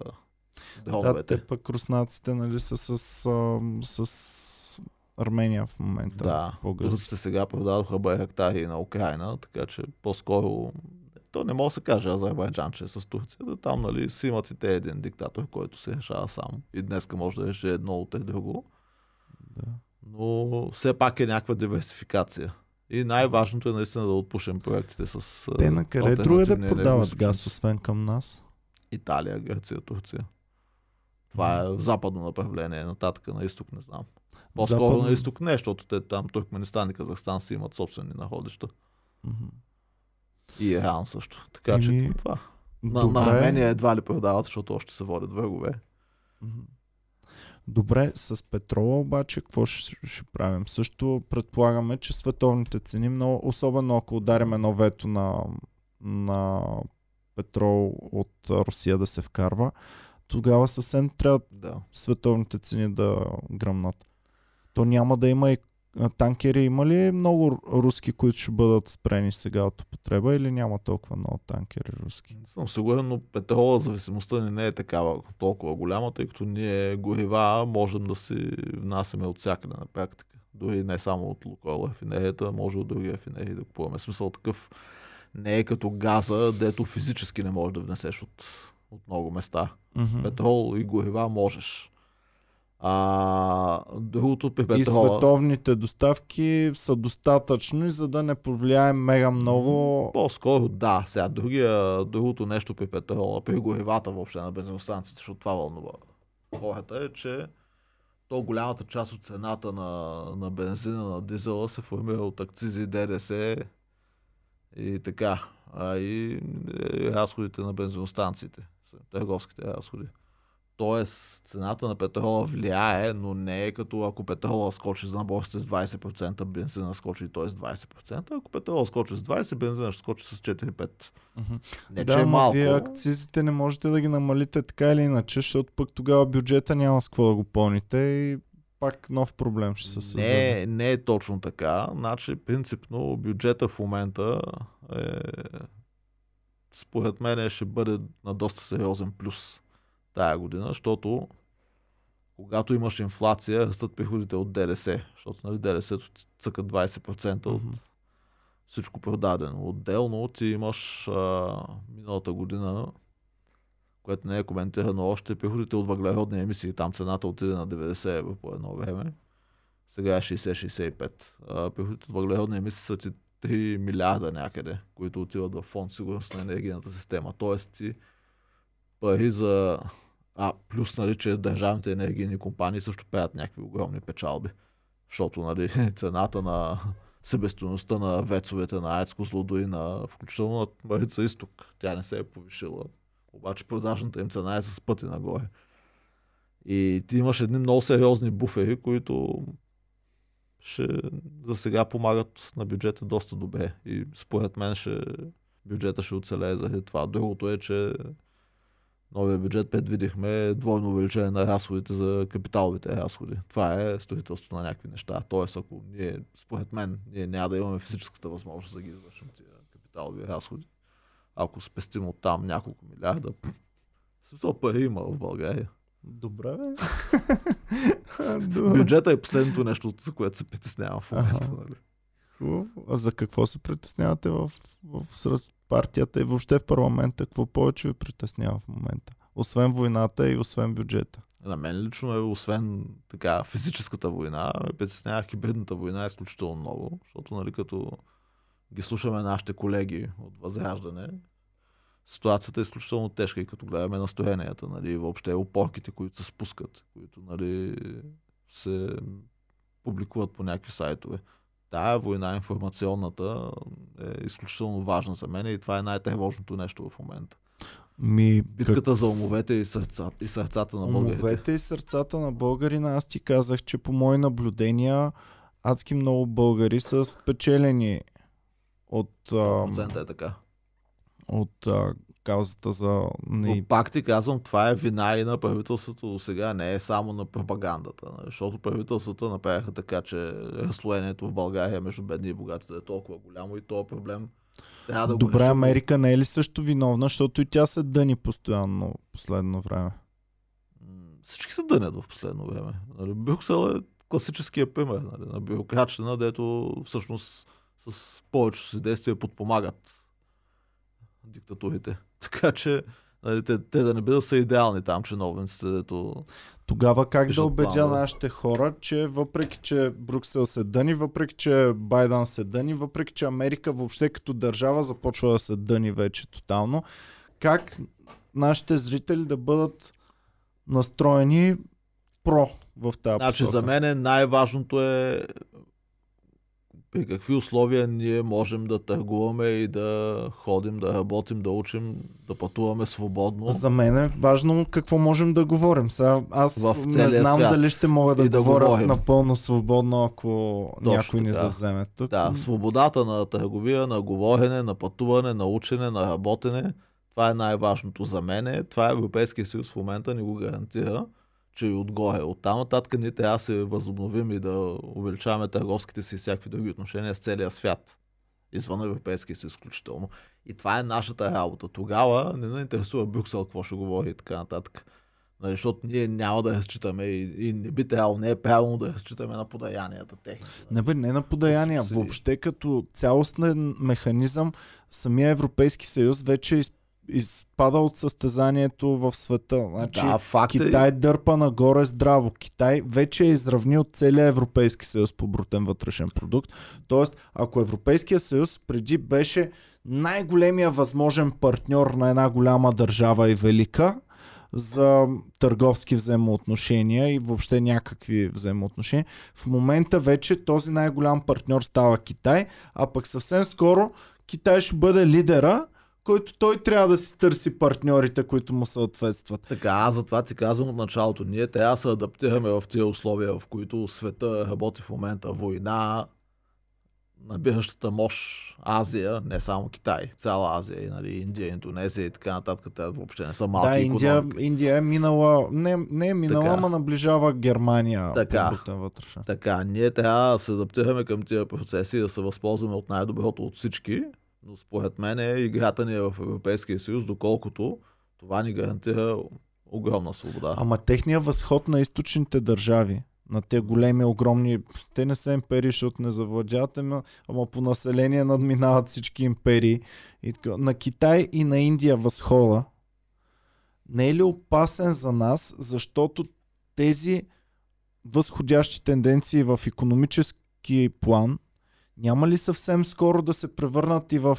Да, те пък руснаците, нали, са с, ам, с Армения в момента. Да, турците сега продадоха Байрактари на Украина, така че по-скоро то не може да се каже Азербайджан, че е с Турция. Да, там нали, си имат и те един диктатор, който се решава сам. И днес може да реши едно от е друго. Да. Но все пак е някаква диверсификация. И най-важното е наистина да отпушим проектите с Те на къде друга да продават газ, освен към нас? Италия, Гърция, Турция. Това е в западно направление, нататък на изток не знам. По-скоро Западно- на изток не, защото те там Туркменистан и Казахстан си имат собствени находища. И Иран също. Така че Еми, това. На, на Армения едва ли продават, защото още се водят врагове. Добре, с петрола обаче какво ще, ще правим? Също предполагаме, че световните цени, много, особено ако ударим едно вето на, на петрол от Русия да се вкарва, тогава съвсем трябва Да. световните цени да гръмнат. То няма да има и танкери. Има ли много ру- руски, които ще бъдат спрени сега от употреба или няма толкова много танкери руски? Съм сигурен, но петрола зависимостта ни не е такава толкова голяма, тъй като ние горива можем да си внасяме от всякъде на практика. Дори не само от Лукойл рафинерията, може от други рафинерии да купуваме. Смисъл такъв не е като газа, дето физически не можеш да внесеш от, от много места. Мгм. Петрол и горива можеш. А другото при И световните доставки са достатъчни, за да не повлияем мега много. По-скоро да. Сега другия, другото нещо при петрола, при горивата въобще на бензиностанциите, защото това вълнува хората е, че то голямата част от цената на, на бензина, на дизела се формира от акцизи, ДДС и така. А и, и разходите на бензиностанциите, търговските разходи. Тоест, цената на петрола влияе, но не е като ако петрола скочи за борсите с 20%, бензина скочи т.е. 20%. Ако петрола скочи с 20%, бензина ще скочи с 4-5%. Мгм. Не, да, че е малко. вие акцизите не можете да ги намалите така или иначе, защото пък тогава бюджета няма с какво да го пълните и пак нов проблем ще се създаде. Не, не е точно така. Значи, принципно, бюджета в момента е, според мен ще бъде на доста сериозен плюс тая година, защото когато имаш инфлация, растат приходите от ДДС, защото нали, ДДС цъка 20% от Мгм. всичко продадено. Отделно ти имаш а, миналата година, което не е коментирано още, приходите от въглеродни емисии. Там цената отиде на 90 евро по едно време. Сега е 60-65. А, приходите от въглеродни емисии са ти 3 милиарда някъде, които отиват в фонд сигурност на енергийната система. Тоест ти пари за... А, плюс, нали, че държавните енергийни компании също правят някакви огромни печалби. Защото, нали, цената на себестоеността на вецовете на Аецко Злодой, на включително на Марица Изток. Тя не се е повишила. Обаче продажната им цена е с пъти нагоре. И ти имаш едни много сериозни буфери, които ще за сега помагат на бюджета доста добре. И според мен ще, бюджета ще оцелее заради това. Другото е, че новия бюджет предвидихме двойно увеличение на разходите за капиталовите разходи. Това е строителство на някакви неща. Тоест, ако ние, според мен, ние няма да имаме физическата възможност да ги извършим тия капиталови разходи. Ако спестим от там няколко милиарда, смисъл пари има в България. Добре, бе. Бюджета е последното нещо, за което се притеснявам в момента. Нали? Хубаво. А за какво се притеснявате в, в, сред партията и въобще в парламента? Какво повече ви притеснява в момента? Освен войната и освен бюджета. На мен лично е, освен така физическата война, ме притеснява хибридната война изключително много, защото нали, като ги слушаме нашите колеги от Възраждане, ситуацията е изключително тежка и като гледаме настроенията, нали, въобще опорките, които се спускат, които нали, се публикуват по някакви сайтове. Тая война, информационната, е изключително важна за мен и това е най-тревожното нещо в момента. Ми, Битката за умовете и, сърца, и сърцата на българите. Умовете и сърцата на българина, аз ти казах, че по мои наблюдения адски много българи са спечелени от, а, 100% е така. от а, каузата за... Но Не, пак ти казвам, това е вина и на правителството до сега, не е само на пропагандата. нали? Защото правителствата направиха така, че разслоението в България между бедни и богати да е толкова голямо и този проблем трябва да Добре. Америка не е ли също виновна, защото и тя се дъни постоянно последно време? Всички се дънят в последно време. Нали, Брюксел е класическия пример нали, на бюрократщина, дето всъщност с повечето си действия подпомагат диктатурите. Така че нали, те, те да не бъдат са идеални там чиновниците, дето Тогава как да убедя планове. нашите хора, че въпреки, че Брюксел се дъни, въпреки, че Байден се дъни, въпреки, че Америка въобще като държава започва да се дъни вече тотално, как нашите зрители да бъдат настроени про в тази Значи посока? за мен най-важното е при какви условия ние можем да търгуваме и да ходим, да работим, да учим, да пътуваме свободно. За мен е важно какво можем да говорим. Сега, аз не знам свят. дали ще мога да, И да говоря говорим. напълно свободно, ако някой ни завземе тук. Да, свободата на търговия, на говорене, на пътуване, на учене, на работене. Това е най-важното за мен. Това Европейския съюз в момента ни го гарантира, че и отгоре. От там нататък ние трябва да се възобновим и да увеличаваме търговските си и всякакви други отношения с целия свят. Извън Европейския съюз включително. И това е нашата работа. Тогава не ни интересува Брюксел какво ще говори и така нататък. Нали, защото ние няма да разчитаме и, и не би трябвало, не е правилно да разчитаме на подаянията техни. Не бе, не на подаяния. Въобще като цялостен механизъм, самия Европейски съюз вече из- изпада от състезанието в света. Значи, да, факт е- Китай дърпа нагоре здраво. Китай вече е изравнил целия Европейски съюз по брутен вътрешен продукт. Тоест, ако Европейския съюз преди беше най-големия възможен партньор на една голяма държава и велика, за търговски взаимоотношения и въобще някакви взаимоотношения. В момента вече този най-голям партньор става Китай, а пък съвсем скоро Китай ще бъде лидера, който той трябва да си търси партньорите, които му съответстват. Така, затова ти казвам от началото. Ние трябва да се адаптираме в тези условия, в които света работи в момента. Война, набиращата мощ Азия, не само Китай, цяла Азия, и, нали, Индия, Индонезия и така нататък, те въобще не са малки Да, Индия, икономики. Индия е минала, не, не е минала, Така. ама наближава Германия Така. вътрешен. Така, ние трябва да се адаптираме към тия процеси и да се възползваме от най-доброто от всички, но според мен е играта ни е в Европейския съюз, доколкото това ни гарантира огромна свобода. Ама техният възход на източните държави, на те големи, огромни, те не са империи, защото не завладяват, ама, ама по население надминават всички империи. И. На Китай и на Индия възхода не е ли опасен за нас, защото тези възходящи тенденции в економически план няма ли съвсем скоро да се превърнат и в,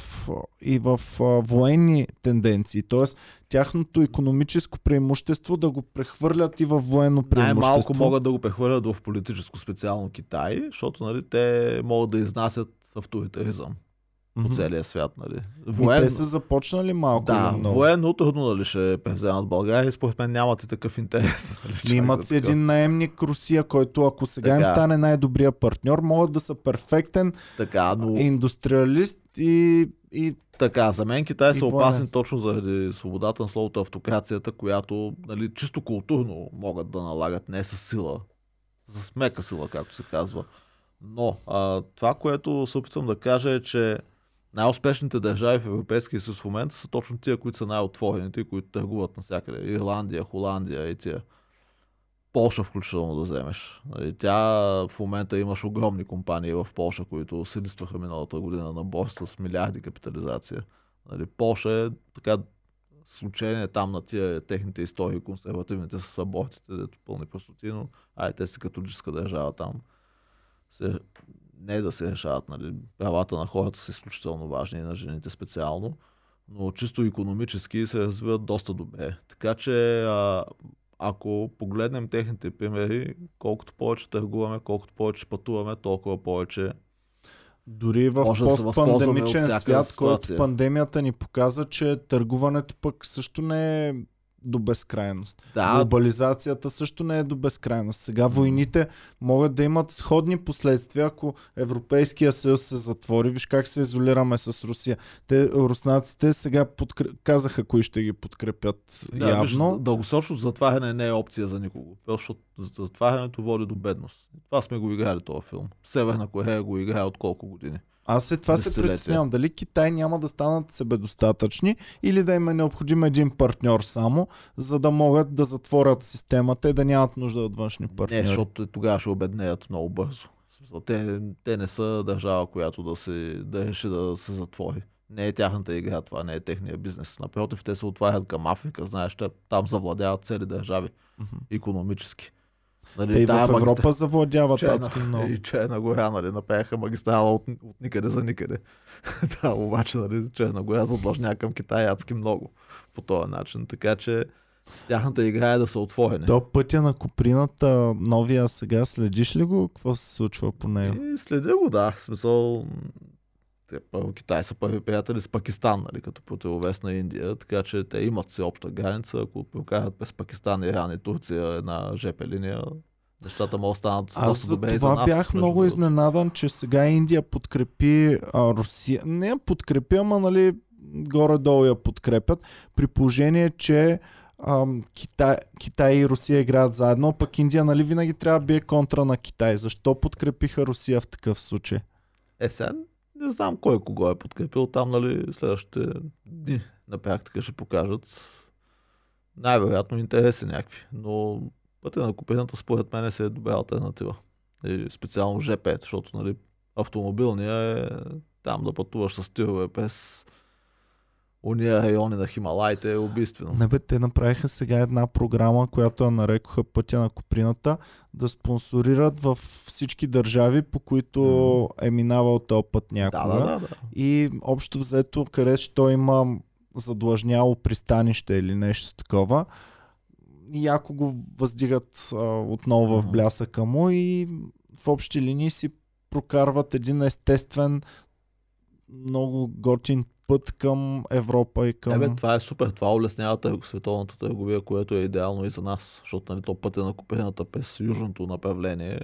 и в а, военни тенденции? Тоест, тяхното економическо преимущество да го прехвърлят и в военно преимущество. Най-малко могат да го прехвърлят в политическо специално Китай, защото нали, те могат да изнасят авторитаризъм по целия свят. Нали. Воен... Те са започнали малко Да, или много. военно трудно нали, ще превземат България според мен нямат и такъв интерес. нали, имат да си така. един наемник Русия, който ако сега им Така. стане най-добрия партньор, могат да са перфектен Така, но индустриалист и, и Така, за мен Китай са опасни точно заради свободата на словото автокрацията, която нали, чисто културно могат да налагат, не с сила, с мека сила, както се казва. Но а, това, което се опитвам да кажа е, че най-успешните държави в Европейския съюз в момента са точно тия, които са най-отворените които търгуват навсякъде. Ирландия, Холандия и тия. Полша включително да вземеш. Нали, Тя в момента имаш огромни компании в Полша, които се листваха миналата година на борста с милиарди капитализация. Нали, Полша е така случение там на тия техните истории, консервативните с абортите, дето пълни простоти, но ай, те си католическа държава там. Се, не да се решават, нали, правата на хората са изключително важни и на жените специално, но чисто економически се развиват доста добре. Така че а, ако погледнем техните примери, колкото повече търгуваме, колкото повече пътуваме, толкова повече дори в Може да постпандемичен всяка свят, който пандемията ни показа, че търгуването пък също не е до безкрайност. да, Глобализацията също не е до безкрайност. Сега войните могат да имат сходни последствия, ако Европейския съюз се затвори. Виж как се изолираме с Русия. Те, руснаците сега подкр... казаха кои ще ги подкрепят Да, виж, явно. дългосрочно затваряне не е опция за никого. Защото затварянето води до бедност. Това сме го играли този филм. Северна Корея го играе от колко години. Аз след това се притеснявам. Дали Китай няма да станат себедостатъчни или да им е необходим един партньор само, за да могат да затворят системата и да нямат нужда от външни партньори. Не, защото тогава ще обеднеят много бързо. Те, те не са държава, която да, се, да реши да се затвори. Не е тяхната игра, това не е техния бизнес. Напротив, те се отварят към Африка, знаеш, те там завладяват цели държави, Мгм. економически. Нали, Те и в тая магистра- Европа завладяват Черна, адски много. и Черна гора, нали, направиха магистрала от, от никъде за никъде. да, обаче, нали, Черна гора задлъжня към Китай адски много по този начин. Така че тяхната игра е да са отворени. То пътя на Куприната, новия сега, следиш ли го? Какво се случва по него? И следя го, да. В смисъл, те, Китай са първи приятели с Пакистан, нали, като противовес на Индия, така че те имат си обща граница. Ако прокарат през Пакистан, Иран и Турция една ЖП линия, нещата могат да станат Аз за и за това нас. бях много изненадан, че сега Индия подкрепи а, Русия. Не подкрепи, ама нали горе-долу я подкрепят, при положение, че ам, Китай, Китай и Русия играят заедно, пък Индия нали винаги трябва да бие контра на Китай. Защо подкрепиха Русия в такъв случай? Е, сега не знам кой кого е подкрепил. Там, нали, следващите дни на практика ще покажат. Най-вероятно интереси някакви. Но пътя на купената според мен се е добра альтернатива. И специално ЖП, защото нали, автомобилния е там да пътуваш с тирове през уния райони на Хималайте е убийствено. Не бе, те направиха сега една програма, която я нарекоха Пътя на Куприната, да спонсорират в всички държави, по които е минавал този път някога. Да, да, да, да. И общо взето, къде що има задлъжняло пристанище или нещо такова, и ако го въздигат а, отново в блясъка му и в общи линии си прокарват един естествен, много готин път към Европа и към... Ебе, това е супер. Това улеснява търг, световната търговия, което е идеално и за нас. Защото нали, то пътя на купената през южното направление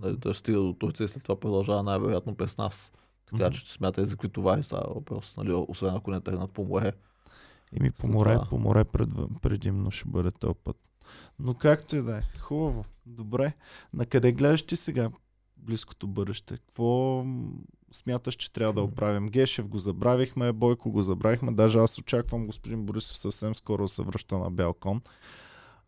нали, да стига до Турция и след това продължава най-вероятно през нас. Така Мгм. че смятай за какви товари става въпрос. Нали, освен ако не тръгнат по море. Ими по море, Това. по море пред, предимно ще бъде този път. Но както и да е. Хубаво. Добре. На къде гледаш ти сега близкото бъдеще? Какво смяташ, че трябва да оправим? Гешев го забравихме, Бойко го забравихме. Даже аз очаквам господин Борисов съвсем скоро да се връща на Белкон.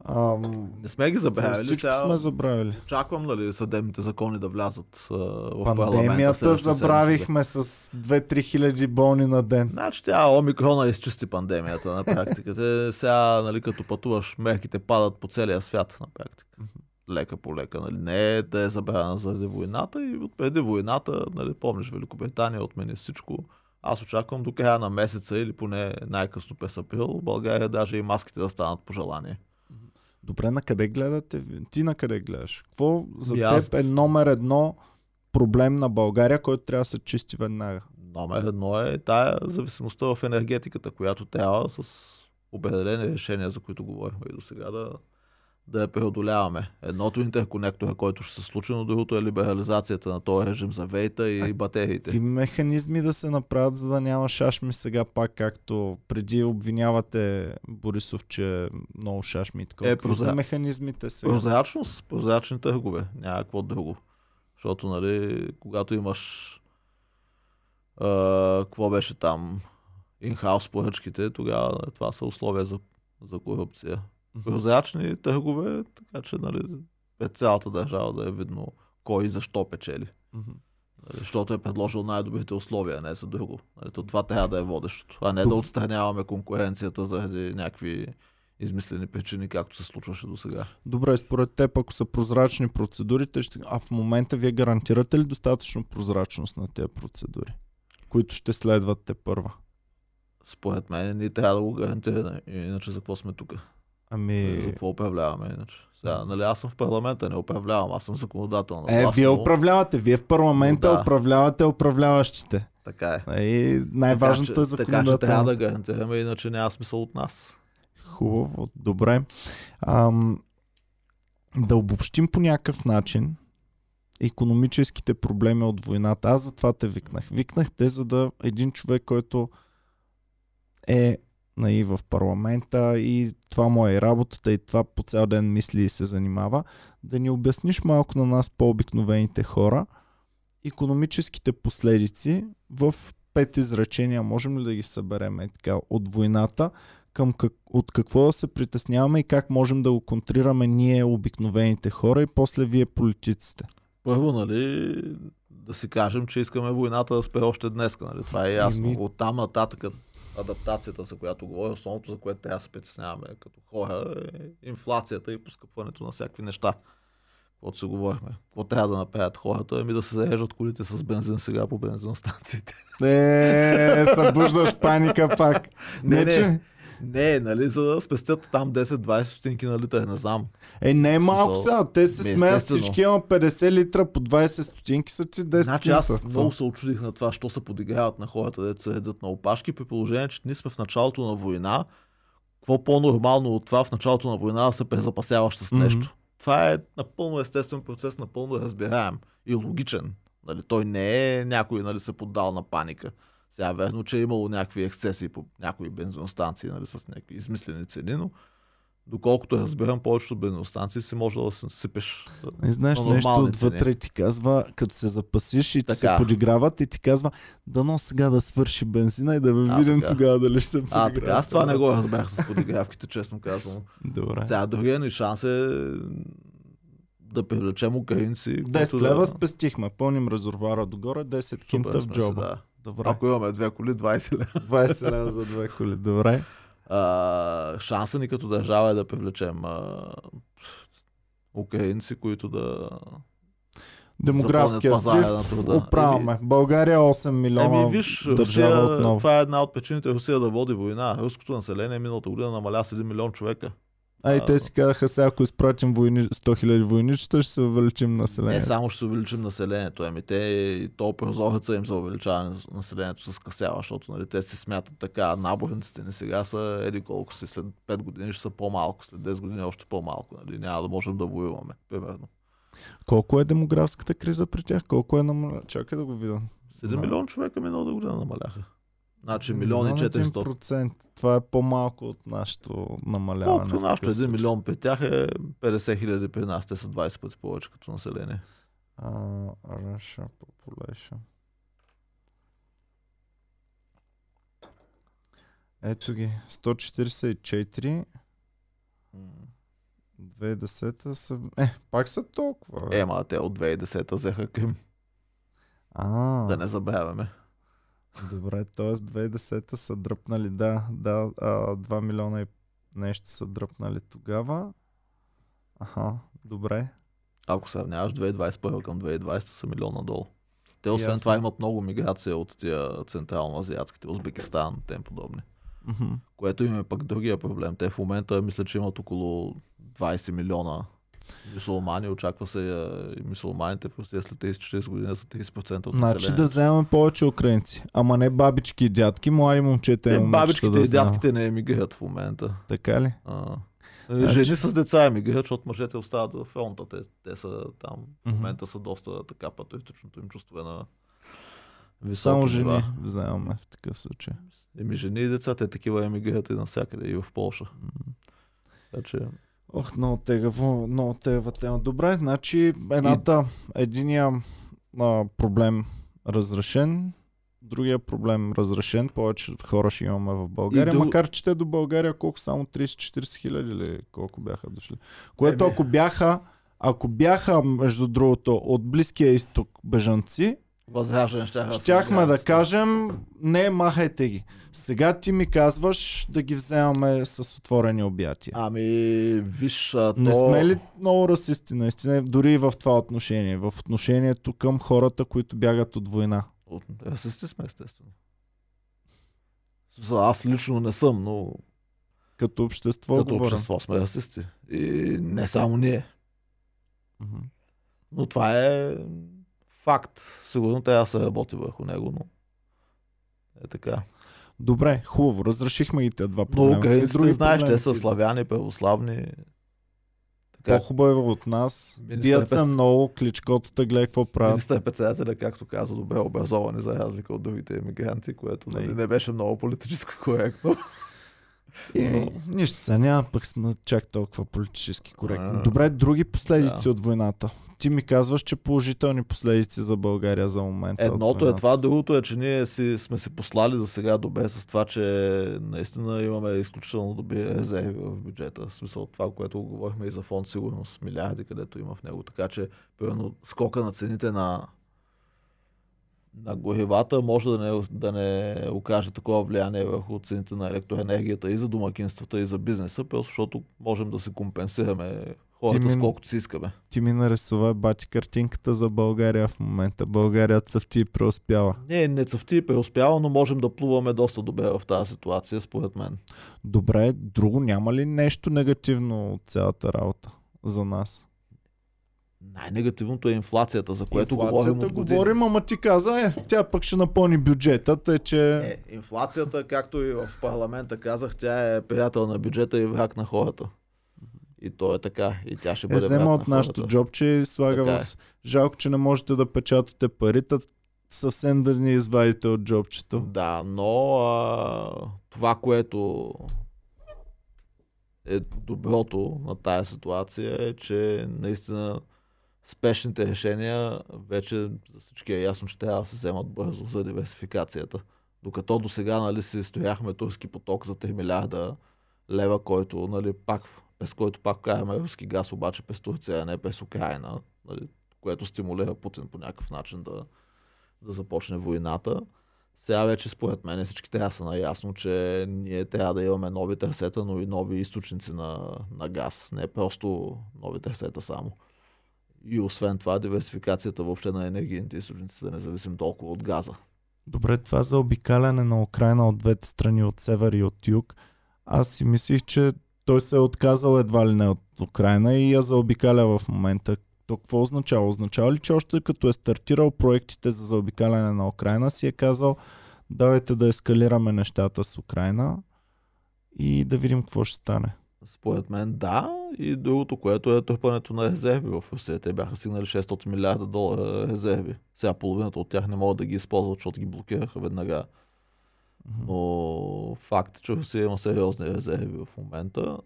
Ам, Не сме ги забравили. всичко Сега сме забравили. Очаквам нали, съдебните закони да влязат а, в. Пандемията следващата седмица. забравихме с 2-3 хиляди болни на ден. Значи тя омикрона изчисти пандемията на практика. Те сега, нали, като пътуваш, мерките падат по целия свят на практика. Лека по лека. Нали. Не е да е забравена заради войната и от преди войната, нали, помниш, Великобритания отмени всичко. Аз очаквам до края на месеца или поне най-късно през април, в България даже и маските да станат по желание. Добре, на къде гледате? Ти на къде гледаш? Какво за аз- теб е номер едно проблем на България, който трябва да се чисти веднага? Номер едно е тая зависимостта в енергетиката, която трябва с определени решения, за които говорихме и до сега, да, да я преодоляваме. Едното е интерконектора, който ще се случи, но другото е либерализацията на този режим за вейта и батериите. Какви механизми да се направят, за да няма шашми сега пак, както преди обвинявате Борисов, че е много шашми и такова. Е, прозра- механизмите сега? Прозрачност, прозрачни търгове, няма какво друго. Защото, нали, когато имаш а, какво беше там, инхаус поръчките, тогава това са условия за, за корупция. Прозрачни търгове, така че нали, пред цялата държава да е видно кой и защо печели. Нали, Защото е предложил най-добрите условия, не за друго. Нали, то това трябва да е водещото, а не да отстраняваме конкуренцията заради някакви измислени причини, както се случваше до сега. Добре, според теб, ако са прозрачни процедурите, ще... а в момента вие гарантирате ли достатъчно прозрачност на тези процедури, които ще следват те първа? Според мен ние трябва да го гарантираме, иначе за какво сме тук? Ами... какво управляваме иначе? Сега, нали, аз съм в парламента, не управлявам, аз съм законодателна Е, власт, вие управлявате, вие в парламента да. управлявате управляващите. Така е. И най-важното е че, така че трябва законодателно. да гарантираме, иначе няма смисъл от нас. Хубаво, добре. Ам, да обобщим по някакъв начин економическите проблеми от войната. Аз затова те викнах. Викнах те, за да един човек, който е нали, в парламента и това му е и работата и това по цял ден мисли и се занимава, да ни обясниш малко на нас по-обикновените хора економическите последици в пет изречения. Можем ли да ги съберем е така от войната? към как, от какво да се притесняваме и как можем да го контрираме ние, обикновените хора и после вие политиците. Първо, нали, да си кажем, че искаме войната да спре още днес. Нали? Това е ясно. Еми- От там нататък адаптацията, за която говоря, основното, за което трябва да се притесняваме като хора, е инфлацията и поскъпването на всякакви неща. Каквото се говорихме. Какво трябва да направят хората? Ами да се зареждат колите с бензин сега по бензиностанциите. Е, събуждаш паника пак. Не, не. че... Не, нали, за да спестят там 10-20 стотинки на литър, не знам. Е, не е малко сега. Те се ми, смеят всички, има 50 литра по 20 стотинки са ти 10 Значи аз стотинки. много се очудих на това, що се подиграват на хората, се едат на опашки, при положение, че ние сме в началото на война. Какво по-нормално от това в началото на война да се презапасяваш с нещо? Това е напълно естествен процес, напълно разбираем и логичен. Нали, той не е някой нали, се поддал на паника. Сега верно, че е имало някакви ексцесии по някои бензиностанции нали, с някакви измислени цени, но доколкото разбирам, повечето бензиностанции си може да се сипеш. Не знаеш на нещо отвътре цени. ти казва, като се запасиш и ти се Така. подиграват и ти казва, дано сега да свърши бензина и да ви А, видим така. тогава дали ще се А, подиграват. така, аз това не го разбрах с подигравките, честно казвам. Добре. Сега другия ни шанс е да привлечем украинци. 10 които лева да... спестихме. Пълним резервуара догоре, 10 Супер кинта в джоба. Да. Добре. Ако имаме две коли, 20 лева. 20 лева за две коли. Добре. А, шанса ни като държава е да привлечем а, украинци, които да... Демографския труда. оправяме. България 8 милиона Еми, виж, държава Русия, отново. това е една от причините Русия да води война. Руското население миналата година намаля с 1 милион човека. А и те си казаха сега, ако изпратим войни, 100 хиляди войничета, ще се увеличим Не населението. само ще се увеличим населението, ами те и то прозореца им за увеличаване на населението се скъсява, защото нали, те се смятат така, наборниците ни сега са еди колко си, след 5 години ще са по-малко, след 10 години още по-малко, нали, няма да можем да воюваме, примерно. Колко е демографската криза при тях? Колко е намаля? Чакай да го видя. 7 Да. милион човека миналата година намаляха. Значи милион и 400. 1%. Това е по-малко от нашето намаляване. Колкото нашето такъв 1 случай. милион при тях е 50 хиляди при нас. Те са 20 пъти повече като население. А, Russia population. Ето ги. 144. 2010 са... Е, пак са толкова. бе. Ема, те от 2010 взеха Крим. А, Да не забравяме. Добре, т.е. 2010 са дръпнали, да, да, а, 2 милиона и нещо са дръпнали тогава. Аха, добре. Ако сравняваш 2021 към 2020 са милион надолу. Те освен Ясно. това имат много миграция от тия централно-азиатските, Узбекистан, тем подобни. Мгм. Което им е пък другия проблем. Те в момента мисля, че имат около 20 милиона мусулмани. Очаква се и мусулманите в Русия след 30-40 години са 30% от Значи да вземем повече украинци. Ама не бабички и дядки, млади момчета и момичета бабичките да и дядките не емигрират в момента. Така ли? А, Значи- Жени с деца емигрират, защото мъжете остават във фронта. Те, те са там. В момента са доста така патриотичното им чувство е на високи Само жени вземаме в такъв случай. Еми жени и деца, те такива емигрират и навсякъде, и в Полша. М. Така че, Ох, много тегаво, много тегава тема. Добре, значи едната, единия а, проблем разрешен, другия проблем разрешен, повече хора ще имаме в България, друг- макар че те до България колко само 30-40 хиляди или колко бяха дошли. Което Еми. ако бяха, ако бяха, между другото, от Близкия изток бежанци, възраждане ще щяхме да кажем, не, махайте ги. Сега ти ми казваш да ги вземаме с отворени обятия. Ами, виж, а, Не то... сме ли много расисти, наистина, дори и в това отношение, в отношението към хората, които бягат от война? От... Расисти сме, естествено. Аз лично не съм, но Като общество като говоря. общество сме расисти. И не само ние. Но това е факт. Сигурно трябва да се работи върху него, но е така. Добре, хубаво, разрешихме ги тези два Но проблема. Какви украинците, знаеш, те са славяни, православни. Така, По-хубаво е от нас. Министър Бият се много, кличкотата гледа какво правят. Министър-председателя, както каза, добре образовани за разлика от другите емигранти, което нали, Не. не беше много политически коректно. И, нищо се, няма пък сме чак толкова политически коректни. Добре, други последици Да. от войната. Ти ми казваш, че положителни последици за България за момента. от Едното е това, другото е, че ние си, сме се послали за сега добре с това, че наистина имаме изключително добри резерви в бюджета. В смисъл това, което говорихме и за фонд сигурност, милиарди, където има в него. Така че, примерно, скока на цените на на горивата може да не, да не окаже такова влияние върху цените на електроенергията и за домакинствата, и за бизнеса, просто защото можем да се компенсираме хората ми- с колкото си искаме. Ти ми нарисува бати картинката за България в момента. България цъфти и преуспява. Не, не цъфти и преуспява, но можем да плуваме доста добре в тази ситуация, според мен. Добре, друго няма ли нещо негативно от цялата работа за нас? Най-негативното е инфлацията, за което Инфлацията говорим години. говорим, ама ти каза, е, тя пък ще напълни бюджета, тъй че... Е, инфлацията, както и в парламента казах, тя е приятел на бюджета и враг на хората. И то е така. И тя ще Е, бъде взема враг от на нашото джобче и слага Така е. в... Жалко, че не можете да печатате парите, съвсем да ни извадите от джобчето. Да, но а, това, което е доброто на тая ситуация е, че наистина спешните решения вече за всички е ясно, че трябва да се вземат бързо за диверсификацията. Докато до сега нали, си стояхме турски поток за 3 милиарда лева, който, нали, пак, през който пак караме руски газ, обаче през Турция, а не през Украина, нали, което стимулира Путин по някакъв начин да, да започне войната. Сега вече според мен всички трябва да са наясно, че ние трябва да имаме нови търсета, но и нови източници на, на газ. Не просто нови търсета само. И освен това, диверсификацията въобще на енергийните източници да не зависим толкова от газа. Добре, това за обикаляне на Украина от двете страни, от север и от юг. Аз си мислих, че той се е отказал едва ли не от Украина и я заобикаля в момента. То какво означава? Означава ли, че още като е стартирал проектите за заобикаляне на Украина, си е казал давайте да ескалираме нещата с Украина и да видим какво ще стане. Според мен да. И другото, което е търпането на резерви в Русия. Те бяха стигнали 600 милиарда долара резерви. Сега половината от тях не могат да ги използват, защото ги блокираха веднага. Но факт е, че Русия има сериозни резерви в момента.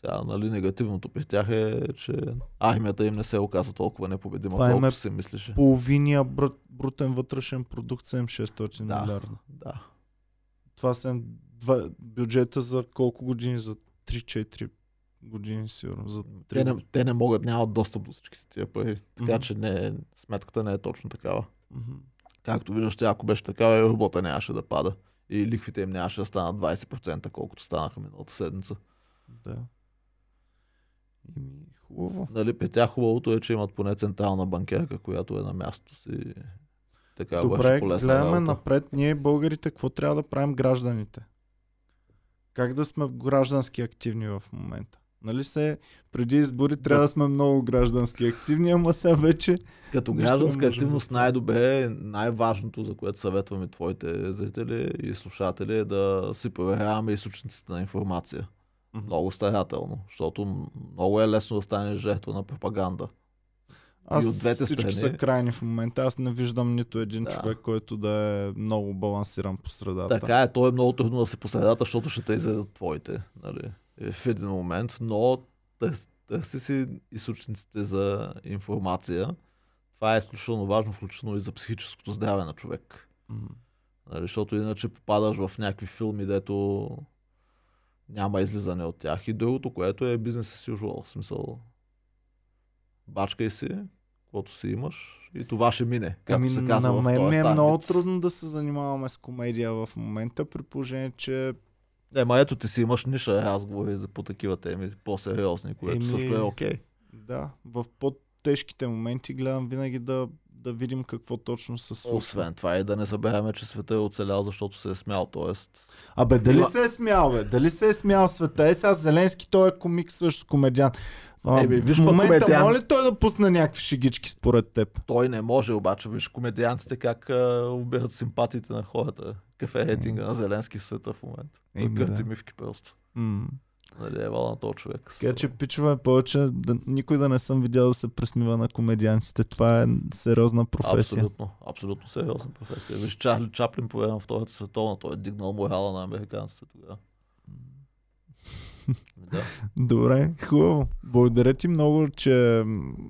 Сега, нали, негативното при тях е, че армията им не се оказа толкова непобедима, Това е колкото се мислеше. Половиния брут, брутен вътрешен продукт са им 600 Да. милиарда. Да. Това са бюджета за колко години? За 3-4 години сигурно. За 3 Те не, те не могат, нямат достъп до всичките тия пари. Така Мгм. че не, сметката не е точно такава. Мгм. Както виждаш, ако беше такава, работа нямаше да пада. И лихвите им нямаше да станат 20%, колкото станаха миналата седмица. Да. Ими, хубаво. Нали, при тях хубавото е, че имат поне централна банкерка, която е на мястото си. Така Добре, гледаме работа. напред. Ние българите какво трябва да правим гражданите? Как да сме граждански активни в момента? Нали се, преди избори трябва да сме много граждански активни, ама сега вече Като гражданска активност най-добре, е, най-важното, за което съветваме твоите зрители и слушатели е да си проверяваме източниците на информация. Много старателно, защото много е лесно да станеш жертва на пропаганда. аз от двете всички страни. са крайни в момента. Аз не виждам нито един Да. човек, който да е много балансиран по средата. Така е, то е много трудно да се по средата, защото ще те изядат твоите, нали, в един момент, но търс- търси си източниците за информация. Това е изключително важно, включително и за психическото здраве на човек. Нали, защото иначе попадаш в някакви филми, дето няма излизане от тях. И другото, което е бизнес as usual. В смисъл, бачкай си, каквото си имаш и това ще мине. Както Ами, се казва на мен ми е много трудно да се занимаваме с комедия в момента, при положение, че Не, ма ето ти си имаш ниша разговори за по такива теми, по-сериозни, което Еми, също е окей. да, в по-тежките моменти гледам винаги да, да видим какво точно се случва. Освен това и да не забравяме, че света е оцелял, защото се е смял. Тоест, Абе, дали Има- се е смял, бе? Дали се е смял света? Е, сега Зеленски, той е комик също, комедиан. А, Еми, виж в момента комедиан. може ли той да пусне някакви шегички според теб? той не може, обаче, виж комедиантите как а, убират симпатиите на хората. Кафе рейтинга на Зеленски света в момента. Еми, Гърти да. мивки просто. М. Нали, е на този човек. Така че пичове повече, да, никой да не съм видял да се пресмива на комедиантите. Това е сериозна професия. Абсолютно, абсолютно сериозна професия. Виж, Чарли Чаплин по на Втората световна, той е дигнал морала на американците тогава. да. Добре, хубаво. Благодаря ти много, че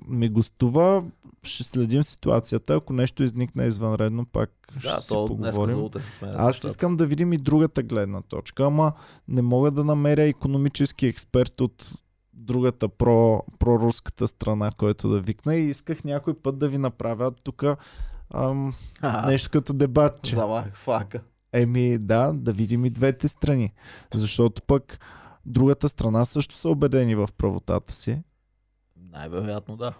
ми гостува. Ще следим ситуацията. Ако нещо изникне извънредно, пак ще да, си то поговорим. утре сменят Аз искам да видим и другата гледна точка, ама не мога да намеря економически експерт от другата про, проруската страна, който да викна и исках някой път да ви направя тук нещо като дебатче. Завах с фака. Еми да, да видим и двете страни. Защото пък другата страна също са убедени в правотата си. Най-вероятно да.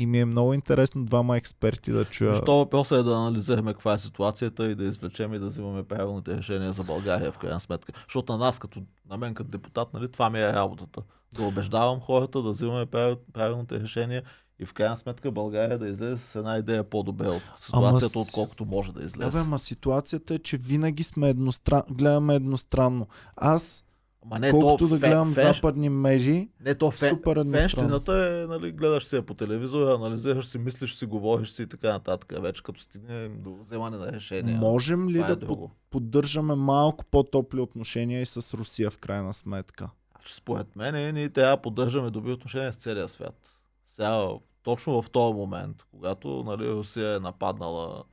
И ми е много интересно двама експерти да чуя. Защо въпросът е да анализираме каква е ситуацията и да извлечем и да взимаме правилните решения за България в крайна сметка. Защото на нас, като, на мен като депутат, нали, това ми е работата. Да убеждавам хората да взимаме правил- правилните решения и в крайна сметка България да излезе с една идея по-добре от ситуацията, с- отколкото може да излезе. Абе, ма ситуацията е, че винаги сме едностран... гледаме едностранно. Аз, Ма не, колкото то да фен- гледам фен- западни медии, Не, то фен, Супер фенщината е, нали, гледаш се по телевизора, анализираш си, мислиш си, говориш си и така нататък. Вече като стигнем до вземане на решения. можем ли това да е под, поддържаме малко по-топли отношения и с Русия в крайна сметка? Значи, според мен ние трябва да поддържаме добри отношения с целия свят. Сега, точно в този момент, когато нали, Русия е нападнала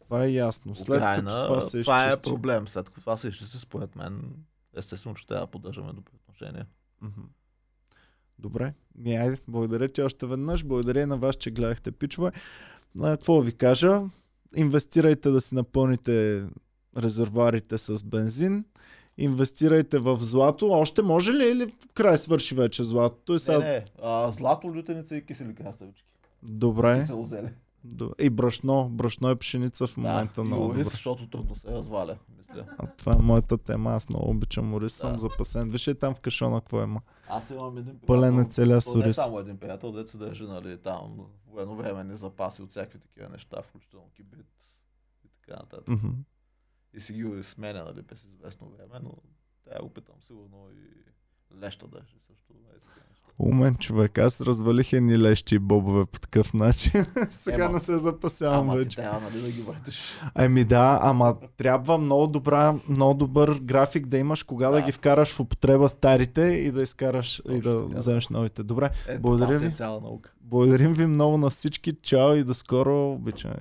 Това е ясно. След Украина, като това се това е проблем. След като това се изчисти, според мен, естествено, че трябва да поддържаме добри отношения. Добре, ми айде, благодаря ти още веднъж. Благодаря на вас, че гледахте пичове. А, какво ви кажа? инвестирайте да си напълните резервуарите с бензин, инвестирайте в злато. Още може ли или край свърши вече златото? И сега... Не, не, а, злато, лютеница и кисели краставички. Добре. Кисело зеле. И брашно. Брашно е пшеница в момента да, и много ориз, защото трудно се разваля, мисля. А това е моята тема. Аз много обичам ориз. Съм Да. запасен. Виж и там в кашона какво има. Аз имам един Пълен е приятел, целия то не е ориз. само един приятел, дето се държи, нали, там военновременни запаси от всякакви такива неща, включително кибрид и така нататък. Мгм. И си ги сменя, нали, през известно време, но трябва да го питам сигурно и леща държи също. Е, такива неща. Умен човек. Аз развалих едни лещи и бобове по такъв начин. Сега Ема, не се запасявам Ама ти вече. трябва, нали, да ги въртиш. Ами да, ама трябва много, добра, много добър график да имаш, кога да, Да. ги вкараш в употреба старите и да изкараш и Точно да така, вземеш новите. Добре, Ето, Благодаря си ви. е цяла наука. благодарим ви много на всички. Чао и до скоро. Обичаме.